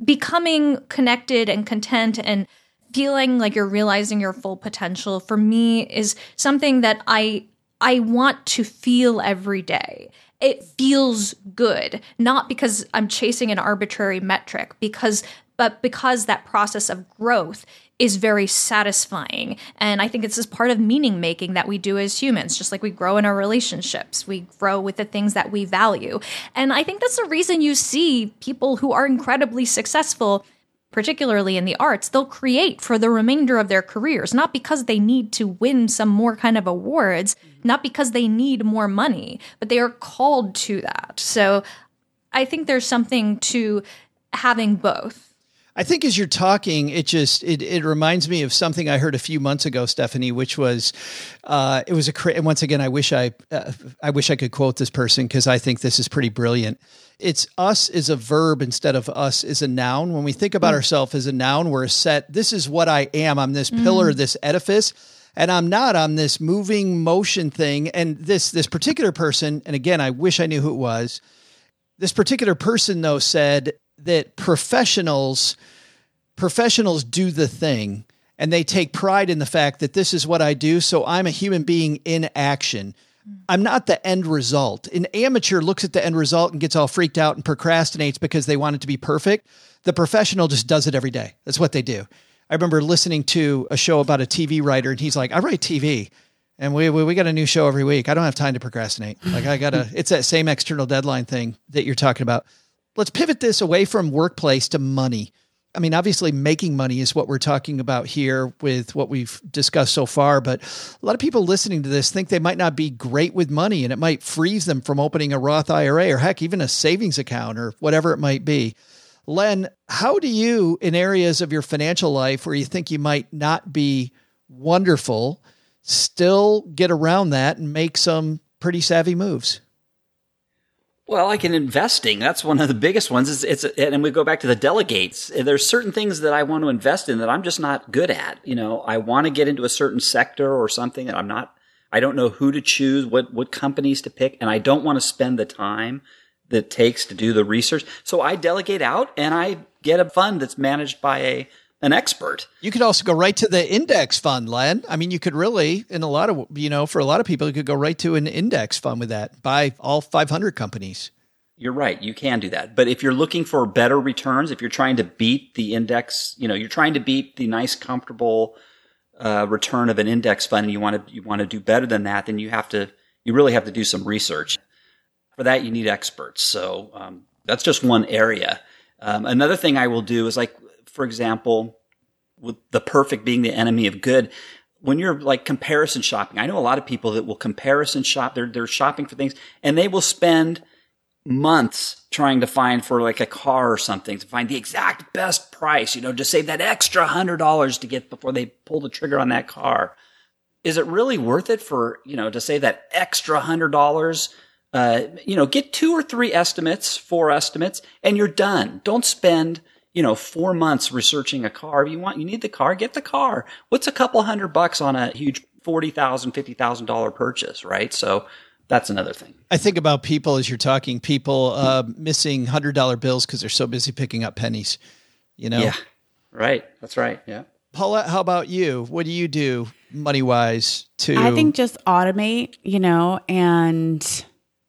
becoming connected and content and feeling like you're realizing your full potential for me is something that I I want to feel every day. It feels good, not because I'm chasing an arbitrary metric, because but because that process of growth is very satisfying. And I think it's this part of meaning making that we do as humans, just like we grow in our relationships, we grow with the things that we value. And I think that's the reason you see people who are incredibly successful particularly in the arts, they'll create for the remainder of their careers, not because they need to win some more kind of awards, not because they need more money, but they are called to that. So I think there's something to having both. I think as you're talking, it just it, it reminds me of something I heard a few months ago, Stefanie, which was uh, it was a and once again I wish I uh, I wish I could quote this person because I think this is pretty brilliant. It's us is a verb instead of us is a noun. When we think about mm. ourselves as a noun, we're a set. This is what I am. I'm this pillar, mm. this edifice and I'm not on this moving motion thing. And this this particular person, and again, I wish I knew who it was. This particular person though said that professionals professionals do the thing and they take pride in the fact that this is what I do so I'm a human being in action. I'm not the end result. An amateur looks at the end result and gets all freaked out and procrastinates because they want it to be perfect. The professional just does it every day. That's what they do. I remember listening to a show about a TV writer and he's like, I write TV and we, we, we got a new show every week. I don't have time to procrastinate. Like I gotta, it's that same external deadline thing that you're talking about let's pivot this away from workplace to money. I mean, obviously, making money is what we're talking about here with what we've discussed so far. But a lot of people listening to this think they might not be great with money and it might freeze them from opening a Roth IRA or heck, even a savings account or whatever it might be. Len, how do you, in areas of your financial life where you think you might not be wonderful, still get around that and make some pretty savvy moves? Well, like in investing, that's one of the biggest ones. It's, and we go back to the delegates. There's certain things that I want to invest in that I'm just not good at. You know, I want to get into a certain sector or something that I'm not. I don't know who to choose, what what companies to pick, and I don't want to spend the time that takes to do the research. So I delegate out and I get a fund that's managed by a an expert. You could also go right to the index fund, Len. I mean, you could really, in a lot of, you know, for a lot of people, you could go right to an index fund with that, buy all 500 companies. You're right. You can do that. But if you're looking for better returns, if you're trying to beat the index, you know, you're trying to beat the nice, comfortable uh, return of an index fund, and you want to you want to do better than that, then you have to you really have to do some research. For that, you need experts. So um, that's just one area. Um, another thing I will do is like for example, with the perfect being the enemy of good, when you're like comparison shopping, I know a lot of people that will comparison shop. They're, they're shopping for things and they will spend months trying to find for like a car or something to find the exact best price, you know, to save that extra hundred dollars to get before they pull the trigger on that car. Is it really worth it for, you know, to save that extra hundred dollars? Uh, you know, get two or three estimates, four estimates, and you're done. Don't spend you know, four months researching a car. If you want, you need the car, get the car. What's a couple hundred bucks on a huge forty thousand, fifty thousand dollar purchase, right? So that's another thing. I think about people as you're talking, people uh, missing hundred dollar bills because they're so busy picking up pennies. You know, yeah, right. That's right. Yeah. Paulette, how about you? What do you do money wise to? I think just automate, you know, and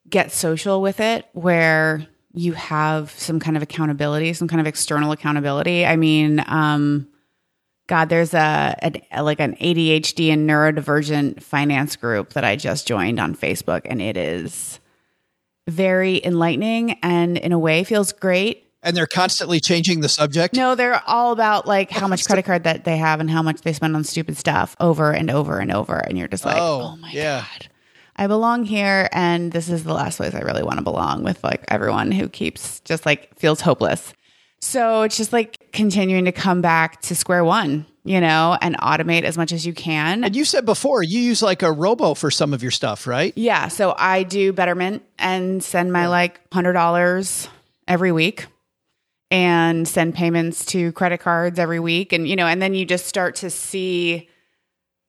get social with it where you have some kind of accountability, some kind of external accountability. I mean, um, God, there's a, a, like an ADHD and neurodivergent finance group that I just joined on Facebook, and it is very enlightening and in a way feels great. And they're constantly changing the subject. No, they're all about like how much *laughs* credit card that they have and how much they spend on stupid stuff over and over and over, and you're just like, oh, oh my yeah. god. I belong here and this is the last place I really want to belong with like everyone who keeps just like feels hopeless. So it's just like continuing to come back to square one, you know, and automate as much as you can. And you said before you use like a robo for some of your stuff, right? Yeah. So I do Betterment and send my like $100 every week and send payments to credit cards every week. And, you know, and then you just start to see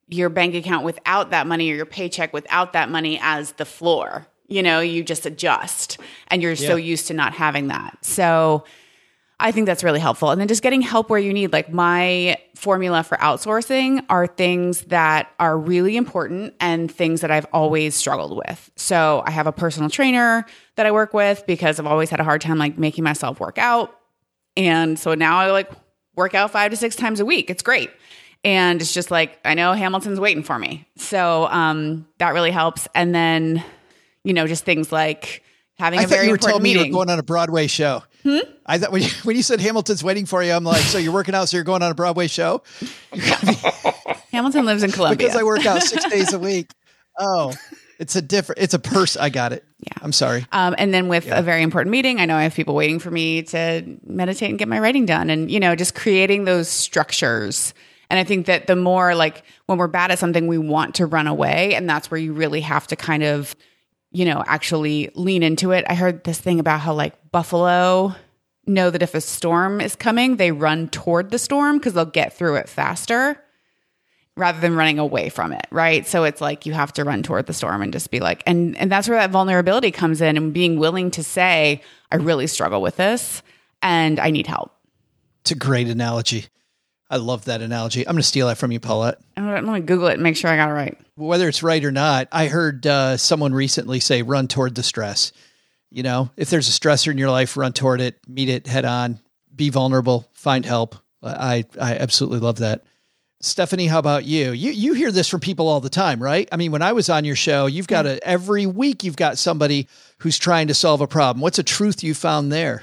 your bank account without that money or your paycheck without that money as the floor. You know, you just adjust and you're so used to not having that. So I think that's really helpful. And then just getting help where you need. Like my formula for outsourcing are things that are really important and things that I've always struggled with. So I have a personal trainer that I work with because I've always had a hard time like making myself work out. And so now I like work out five to six times a week. It's great. And it's just like, I know Hamilton's waiting for me. So um, that really helps. And then, you know, just things like having I a thought very you were important telling me you meeting. were going on a Broadway show. Hmm? I thought when you, *laughs* when you said Hamilton's waiting for you, I'm like, so you're working out, so you're going on a Broadway show *laughs* *laughs* Hamilton lives in Columbia. because I work out six days a week. Oh, it's a different. It's a purse. I got it. Yeah. I'm sorry. Um, and then with a very important meeting, I know I have people waiting for me to meditate and get my writing done. And, you know, just creating those structures. And I think that the more like when we're bad at something, we want to run away. And that's where you really have to kind of, you know, actually lean into it. I heard this thing about how like buffalo know that if a storm is coming, they run toward the storm because they'll get through it faster rather than running away from it, right? So it's like you have to run toward the storm and just be like, and and that's where that vulnerability comes in, and being willing to say, I really struggle with this, and I need help. It's a great analogy. I love that analogy. I'm going to steal that from you, Paulette. I'm gonna, Google it and make sure I got it right. Whether it's right or not, I heard uh, someone recently say, "Run toward the stress." You know, if there's a stressor in your life, run toward it, meet it head on, be vulnerable, find help. I I absolutely love that. Stefanie, how about you? You you hear this from people all the time, right? I mean, when I was on your show, you've got a every week you've got somebody who's trying to solve a problem. What's a truth you found there?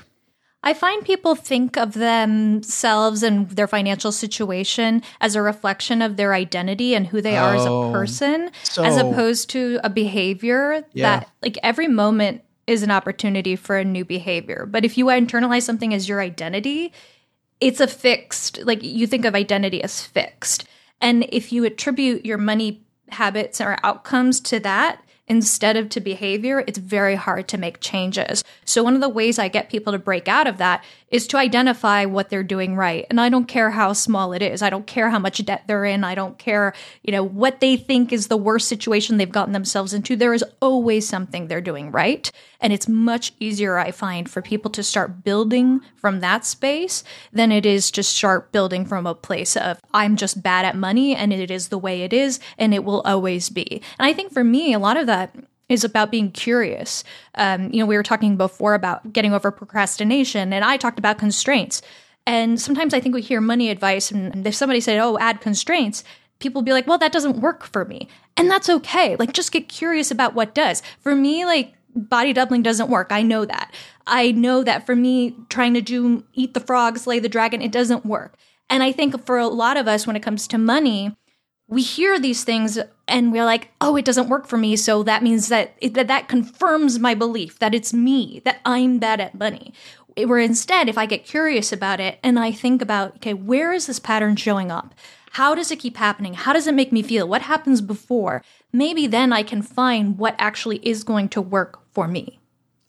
I find people think of themselves and their financial situation as a reflection of their identity and who they are as a Oh, person, so- as opposed to a behavior Yeah. that, like, every moment is an opportunity for a new behavior. But if you internalize something as your identity, it's a fixed, like, you think of identity as fixed. And if you attribute your money habits or outcomes to that, instead of to behavior, it's very hard to make changes. So, one of the ways I get people to break out of that is to identify what they're doing right. And I don't care how small it is. I don't care how much debt they're in. I don't care, you know, what they think is the worst situation they've gotten themselves into. There is always something they're doing right. And it's much easier, I find, for people to start building from that space than it is to start building from a place of, I'm just bad at money and it is the way it is and it will always be. And I think for me, a lot of that is about being curious. Um, you know, we were talking before about getting over procrastination, and I talked about constraints. And sometimes I think we hear money advice, and if somebody said, "Oh, add constraints," people be like, "Well, that doesn't work for me," and that's okay. Like, just get curious about what does. For me, like body doubling doesn't work. I know that. I know that for me, trying to do eat the frog, slay the dragon, it doesn't work. And I think for a lot of us, when it comes to money, we hear these things and we're like, oh, it doesn't work for me. So that means that it, that, that confirms my belief that it's me, that I'm bad at money. Where instead, if I get curious about it and I think about, okay, where is this pattern showing up? How does it keep happening? How does it make me feel? What happens before? Maybe then I can find what actually is going to work for me.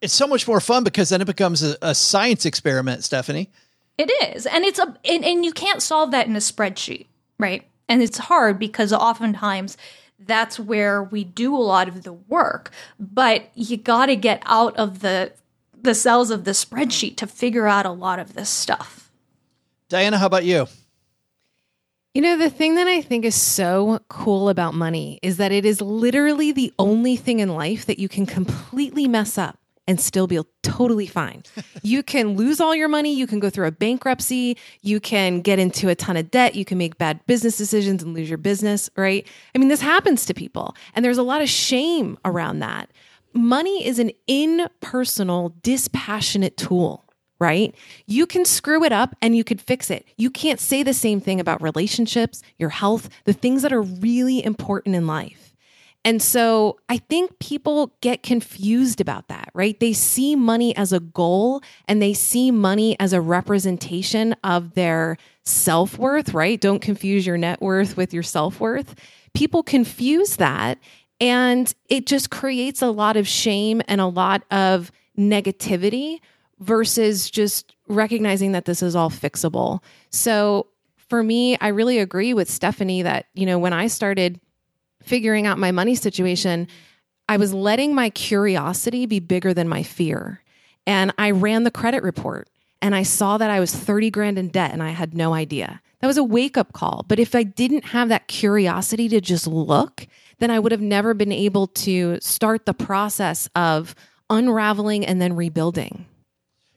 It's so much more fun because then it becomes a, a science experiment, Stefanie. It is. And it's a and, and you can't solve that in a spreadsheet, right? And it's hard because oftentimes that's where we do a lot of the work, but you got to get out of the the cells of the spreadsheet to figure out a lot of this stuff. Diana, how about you? You know, the thing that I think is so cool about money is that it is literally the only thing in life that you can completely mess up and still be totally fine. *laughs* you can lose all your money, you can go through a bankruptcy, you can get into a ton of debt, you can make bad business decisions and lose your business, right? I mean, this happens to people, and there's a lot of shame around that. Money is an impersonal, dispassionate tool right? You can screw it up and you could fix it. You can't say the same thing about relationships, your health, the things that are really important in life. And so I think people get confused about that, right? They see money as a goal and they see money as a representation of their self worth, right? Don't confuse your net worth with your self worth. People confuse that and it just creates a lot of shame and a lot of negativity versus just recognizing that this is all fixable. So for me, I really agree with Stefanie that, you know, when I started figuring out my money situation, I was letting my curiosity be bigger than my fear. And I ran the credit report and I saw that I was 30 grand in debt and I had no idea. That was a wake up call. But if I didn't have that curiosity to just look, then I would have never been able to start the process of unraveling and then rebuilding.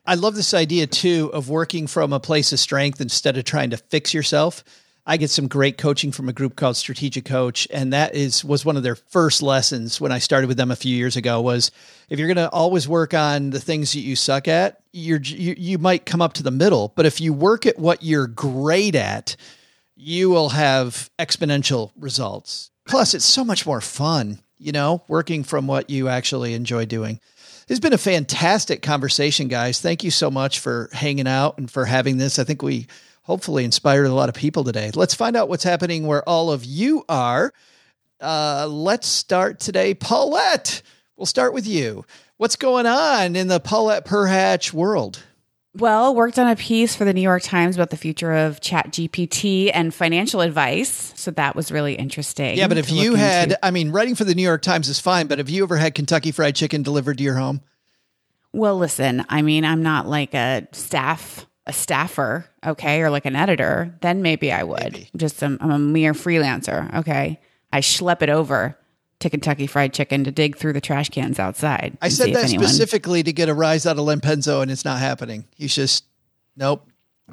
I love this idea too of working from a place of strength instead of trying to fix yourself. I get some great coaching from a group called Strategic Coach, and that is was one of their first lessons when I started with them a few years ago. Was if you're going to always work on the things that you suck at, you're you, you might come up to the middle, but if you work at what you're great at, you will have exponential results. Plus, it's so much more fun, you know, working from what you actually enjoy doing. It's been a fantastic conversation, guys. Thank you so much for hanging out and for having this. I think we hopefully inspired a lot of people today. Let's find out what's happening where all of you are. Uh, let's start today. Paulette, we'll start with you. What's going on in the Paulette Perhach world? Well, worked on a piece for the New York Times about the future of Chat GPT and financial advice. So that was really interesting. Yeah, but if you had, into. I mean, writing for the New York Times is fine, but have you ever had Kentucky Fried Chicken delivered to your home? Well, listen, I mean, I'm not like a staff a staffer, okay, or like an editor, then maybe I would. Maybe. Just I'm, I'm a mere freelancer, okay. I schlep it over to Kentucky Fried Chicken to dig through the trash cans outside. I said that anyone- specifically to get a rise out of Len Penzo, and it's not happening. He's just, nope,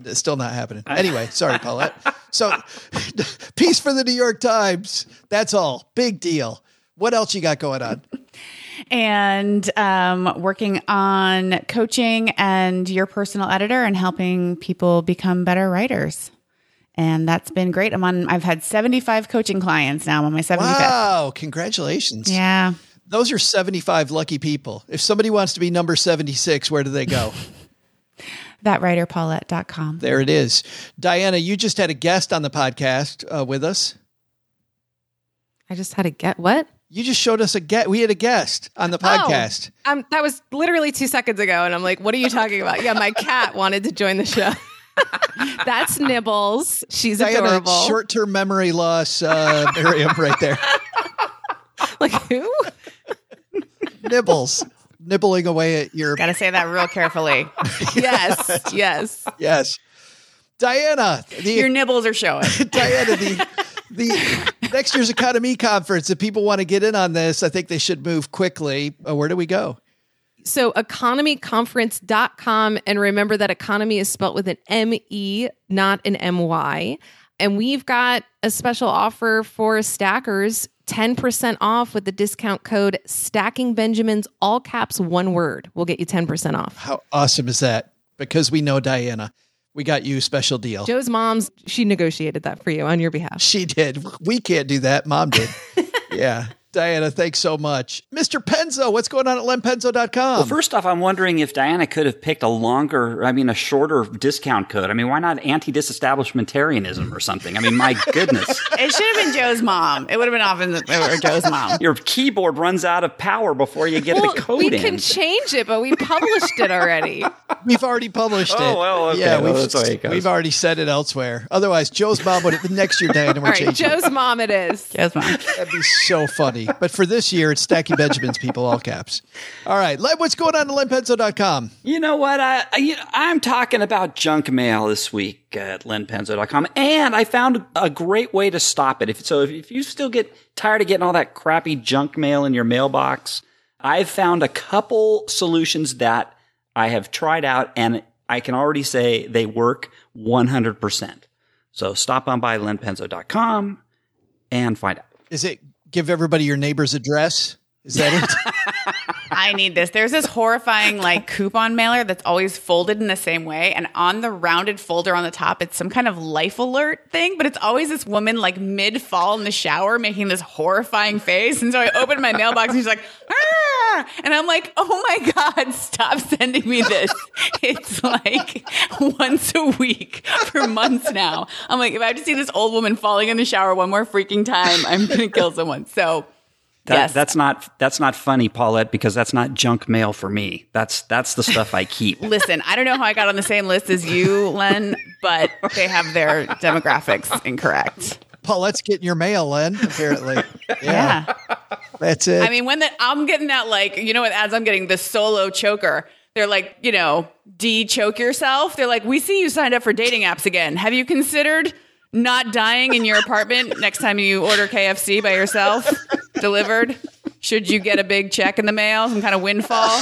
it's still not happening. Anyway, sorry, Paulette. So, *laughs* piece for the New York Times. That's all. Big deal. What else you got going on? And um, working on coaching and your personal editor and helping people become better writers. And that's been great. I'm on. I've had 75 coaching clients now. I'm on my 75th. Wow, congratulations. Yeah. Those are 75 lucky people. If somebody wants to be number 76, where do they go? *laughs* Thatwriterpaulette.com. there it is. Diana, you just had a guest on the podcast uh, with us. I just had to get what? You just showed us a guest. We had a guest on the podcast. Oh, um, that was literally two seconds ago, and I'm like, "What are you talking about?" Yeah, my cat *laughs* wanted to join the show. *laughs* That's Nibbles. She's Diana, adorable. short term memory loss, uh, *laughs* Miriam, right there. like who? Nibbles. Nibbling away at your. Got to say that real carefully. Yes, yes. Yes. Diana, the, Your nibbles are showing. Diana, the, the next year's Econome Conference, if people want to get in on this, I think they should move quickly. Uh, where do we go? So economeconference.com and remember that economy is spelt with an M E, not an M Y. And we've got a special offer for stackers 10% off with the discount code stacking benjamins all caps one word We'll get you 10% off How awesome is that? Because we know Diana. We got you a special deal. joe's mom's she negotiated that for you on your behalf She did. We can't do that. Mom did. *laughs* yeah. Diana, thanks so much. Mr. Penzo, what's going on at lenpenzo.com? Well, first off, I'm wondering if Diana could have picked a longer, I mean, a shorter discount code. I mean, why not anti-disestablishmentarianism or something? I mean, my *laughs* goodness. It should have been Joe's mom. It would have been off in the, or Joe's mom. *laughs* Your keyboard runs out of power before you get well, the code we in. can change it but we published it already We've already published *laughs* oh, it. Oh, well, okay. Yeah, Well, we've, that's the way it goes. we've already said it elsewhere. Otherwise, Joe's mom would have, the next year, Diana, we're all right changing. joe's mom it is *laughs* Joe's mom. That'd be so funny. But for this year, it's Stacking Benjamins, people, all caps. All right. Len, what's going on at lenpenzo.com? You know what? I, I you know, I'm talking about junk mail this week at lenpenzo.com, and I found a great way to stop it. If so, if, if you still get tired of getting all that crappy junk mail in your mailbox, I've found a couple solutions that I have tried out, and I can already say they work 100. percent So stop on by lenpenzo.com and find out. Is it give everybody your neighbor's address? Is that it? *laughs* I need this. There's this horrifying like coupon mailer that's always folded in the same way, and on the rounded folder on the top, it's some kind of life alert thing, but it's always this woman like mid fall in the shower making this horrifying face. And so I opened my mailbox and she's like, "Ah!" and I'm like, oh my god, stop sending me this. It's like once a week for months now. I'm like, if I have to see this old woman falling in the shower one more freaking time, I'm gonna kill someone. So That, Yes. That's not that's not funny, Paulette, because that's not junk mail for me. That's that's the stuff I keep. *laughs* Listen, I don't know how I got on the same list as you, Len, but they have their demographics incorrect. Paulette's getting your mail, Len, apparently. *laughs* Yeah, Yeah. that's it. I mean, when the, I'm getting that, like, you know what ads I'm getting? The solo choker. They're like, you know, de choke yourself. They're like, we see you signed up for dating apps again. Have you considered not dying in your apartment next time you order KFC by yourself delivered? Should you get a big check in the mail, some kind of windfall?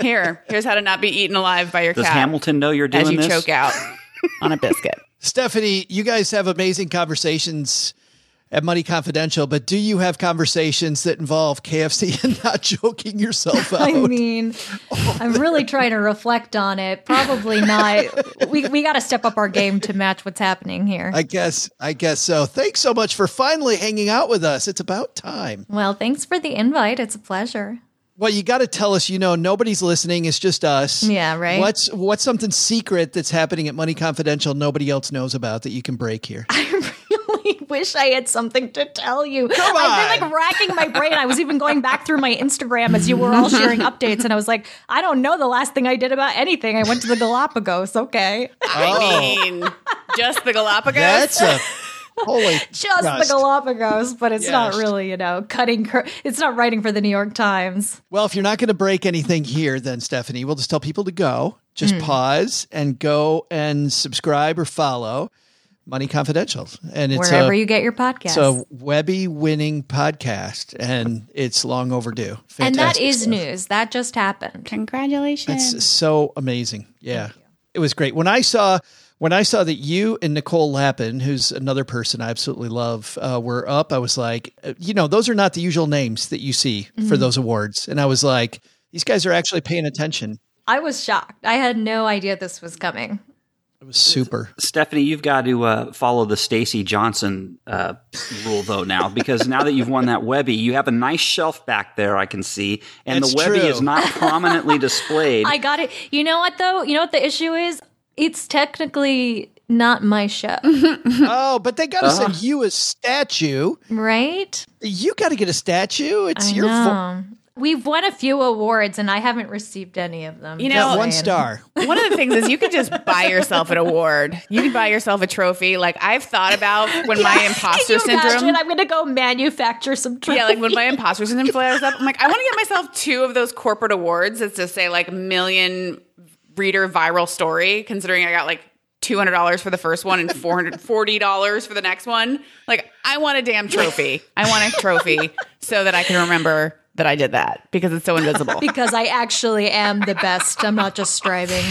Here, here's how to not be eaten alive by your Does cat Hamilton know you're doing as you this? choke out on a biscuit. *laughs* Stefanie, you guys have amazing conversations at Money Confidential, but do you have conversations that involve KFC *laughs* and not joking yourself out? I mean, I'm really trying to reflect on it. Probably not. We we got to step up our game to match what's happening here. I guess I guess so. Thanks so much for finally hanging out with us. It's about time. well, thanks for the invite. It's a pleasure. Well, you got to tell us. You know, nobody's listening. It's just us. Yeah, right. What's what's something secret that's happening at Money Confidential nobody else knows about that you can break here? *laughs* I *laughs* really wish I had something to tell you. Come I've been like racking my brain. I was even going back through my Instagram as you were all sharing *laughs* updates, and I was like, I don't know the last thing I did about anything. I went to the Galapagos. Okay, I oh. mean, just the Galapagos. That's a holy *laughs* just trust. the Galapagos, but it's not really, you know, cutting. Cur- it's not writing for the New York Times. Well, if you're not going to break anything here, then Stefanie, we'll just tell people to go. Just hmm. pause and go and subscribe or follow Money Confidential. And it's Wherever a, you get your podcast. it's a Webby winning podcast, and it's long overdue. and that is stuff. news. That just happened. Congratulations. It's so amazing. Yeah. It was great. When I saw when I saw that you and Nicole Lapin, who's another person I absolutely love, uh, were up, I was like, uh, you know, those are not the usual names that you see for those awards. And I was like, these guys are actually paying attention. I was shocked. I had no idea this was coming. It was super. Stefanie, you've got to uh, follow the Stacy Johnson uh, rule though now, because now that you've won that Webby, you have a nice shelf back there I can see, and It's the Webby true. is not prominently displayed. *laughs* I got it. You know what though? You know what the issue is? It's technically not my show, *laughs* oh, but they got to Uh-huh. send you a statue. right? You got to get a statue. It's I your vo- know. We've won a few awards and I haven't received any of them. You Just know- one saying. *laughs* star. One of the things is you can just buy yourself an award. You can buy yourself a trophy. Like I've thought about when my Can imposter you imagine? syndrome. I'm going to go manufacture some. Trophies. Yeah, like when my imposter syndrome flares up, I'm like, I want to get myself two of those corporate awards It's to say like million reader viral story, considering I got like two hundred dollars for the first one and four hundred forty dollars for the next one. Like, I want a damn trophy. I want a trophy so that I can remember that I did that because it's so invisible. *laughs* because I actually am the best. I'm not just striving.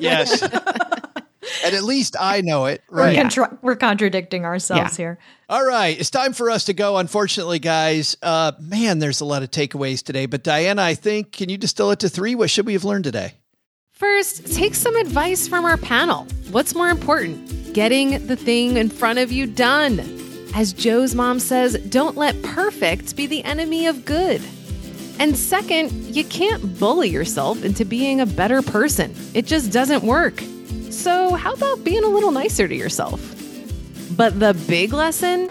Yes. *laughs* and at least I know it. We're, Right. contra- we're contradicting ourselves Yeah. here. All right, it's time for us to go. Unfortunately, guys, uh, man, there's a lot of takeaways today. But Diana, I think, can you distill it to three? What should we have learned today? First, take some advice from our panel. What's more important? Getting the thing in front of you done. As Joe's mom says, don't let perfect be the enemy of good. And second, you can't bully yourself into being a better person. It just doesn't work. So, how about being a little nicer to yourself? But the big lesson?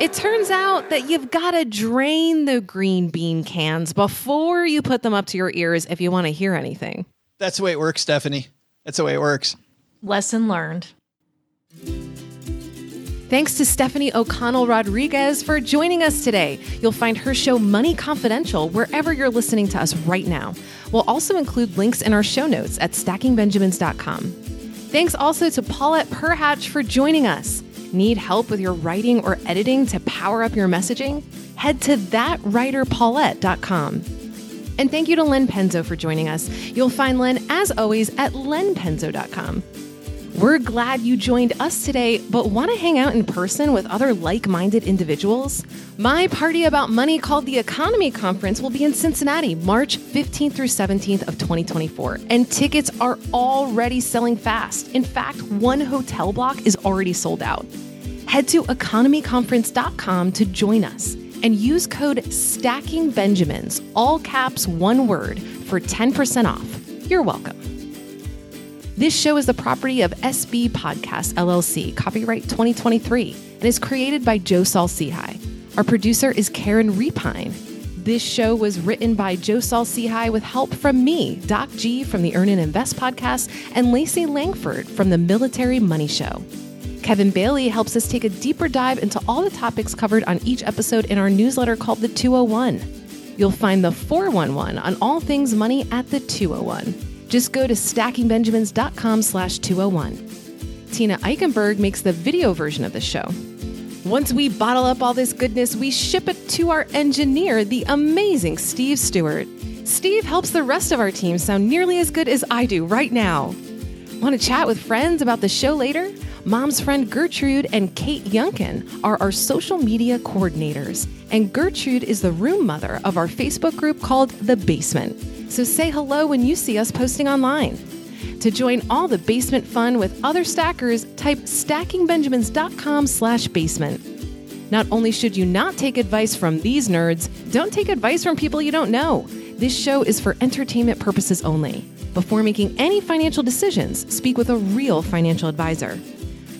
It turns out that you've got to drain the green bean cans before you put them up to your ears if you want to hear anything. That's the way it works, Stefanie. That's the way it works. Lesson learned. Thanks to Stefanie O'Connell Rodriguez for joining us today. You'll find her show Money Confidential wherever you're listening to us right now. We'll also include links in our show notes at stackingbenjamins.com. Thanks also to Paulette Perhach for joining us. Need help with your writing or editing to power up your messaging? Head to thatwriterpaulette.com. And thank you to Len Penzo for joining us. You'll find Len, as always, at lenpenzo.com. We're glad you joined us today, but want to hang out in person with other like minded individuals? My party about money called the Econome Conference will be in Cincinnati, March 15th through 17th of 2024, and tickets are already selling fast. In fact, one hotel block is already sold out. Head to economeconference.com to join us and use code STACKINGBenjamins, all caps one word, for 10% off. You're welcome. This show is the property of SB Podcast LLC, copyright 2023, and is created by Joe Saul-Sehy. Our producer is Karen Repine. This show was written by Joe Saul-Sehy with help from me, Doc G from the Earn and Invest podcast, and Lacey Langford from the Military Money Show. Kevin Bailey helps us take a deeper dive into all the topics covered on each episode in our newsletter called The 201. You'll find the 411 on all things money at The 201. Just go to stackingbenjamins.com slash 201. Tina Eichenberg makes the video version of the show. Once we bottle up all this goodness, we ship it to our engineer, the amazing Steve Stewart. Steve helps the rest of our team sound nearly as good as I do right now. Want to chat with friends about the show later? Mom's friend Gertrude and Kate Yunkin are our social media coordinators, and Gertrude is the room mother of our Facebook group called The Basement. So say hello when you see us posting online. To join all the basement fun with other stackers, type stackingbenjamins.com slash basement. Not only should you not take advice from these nerds, don't take advice from people you don't know. This show is for entertainment purposes only. Before making any financial decisions, speak with a real financial advisor.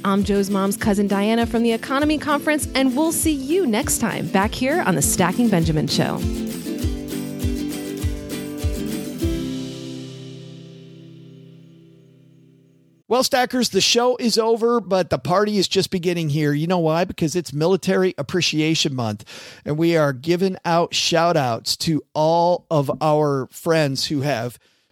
I'm Joe's mom's cousin Diana from the Econome Conference, and we'll see you next time back here on the Stacking Benjamin Show. Well, Stackers, the show is over, but the party is just beginning here. You know why? Because it's Military Appreciation Month, and we are giving out shout outs to all of our friends who have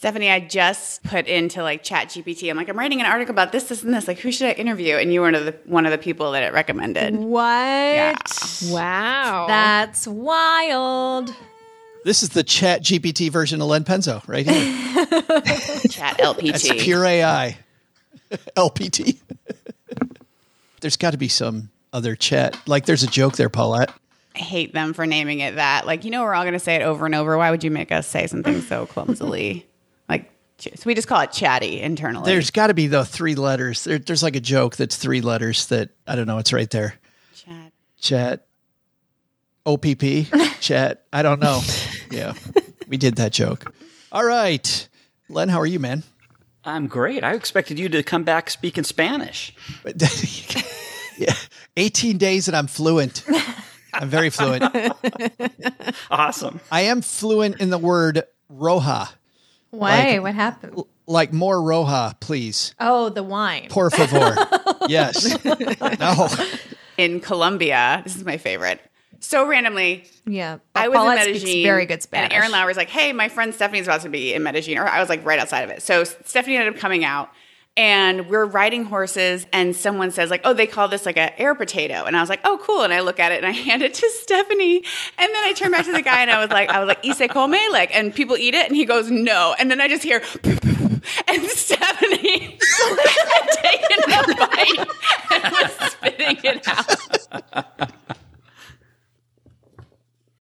Stefanie, I just put into like Chat GPT. I'm like, I'm writing an article about this, this, and this. Like, who should I interview? And you were one of the one of the people that it recommended. What? Yeah. Wow. That's wild. This is the Chat GPT version of Len Penzo right here. *laughs* Chat LPT. That's pure AI. LPT. *laughs* there's got to be some other chat. Like there's a joke there, Paulette. I hate them for naming it that. Like, you know, we're all going to say it over and over. Why would you make us say something so clumsily? Like, ch- so we just call it chatty internally. There's got to be though three letters. There, there's like a joke that's three letters that I don't know. It's right there. chat. Chat. OPP. *laughs* chat. I don't know. Yeah, we did that joke. All right, Len, how are you, man? I'm great. I expected you to come back speaking Spanish. *laughs* yeah, 18 days and I'm fluent. I'm very fluent. *laughs* Awesome. I am fluent in the word roja. Why? Like- what happened? Like more roja, please. Oh, the wine. Por favor. *laughs* yes. *laughs* No. In Colombia, this is my favorite. So randomly, Yeah. I was Paulette in speaks Medellin. very good Spanish. And Aaron Lauer's like, hey, my friend Stefanie's about to be in Medellin. Or I was like right outside of it. So Stefanie ended up coming out and we're riding horses and someone says like, oh, they call this like a air potato. And I was like, oh, cool. And I look at it and I *laughs* hand it to Stefanie. And then I turn back to the guy and I was like, I was like, ise come? Like, and people eat it? And he goes, no. And then I just hear, *laughs* and Stefanie *laughs* taken a bite and was spitting it out.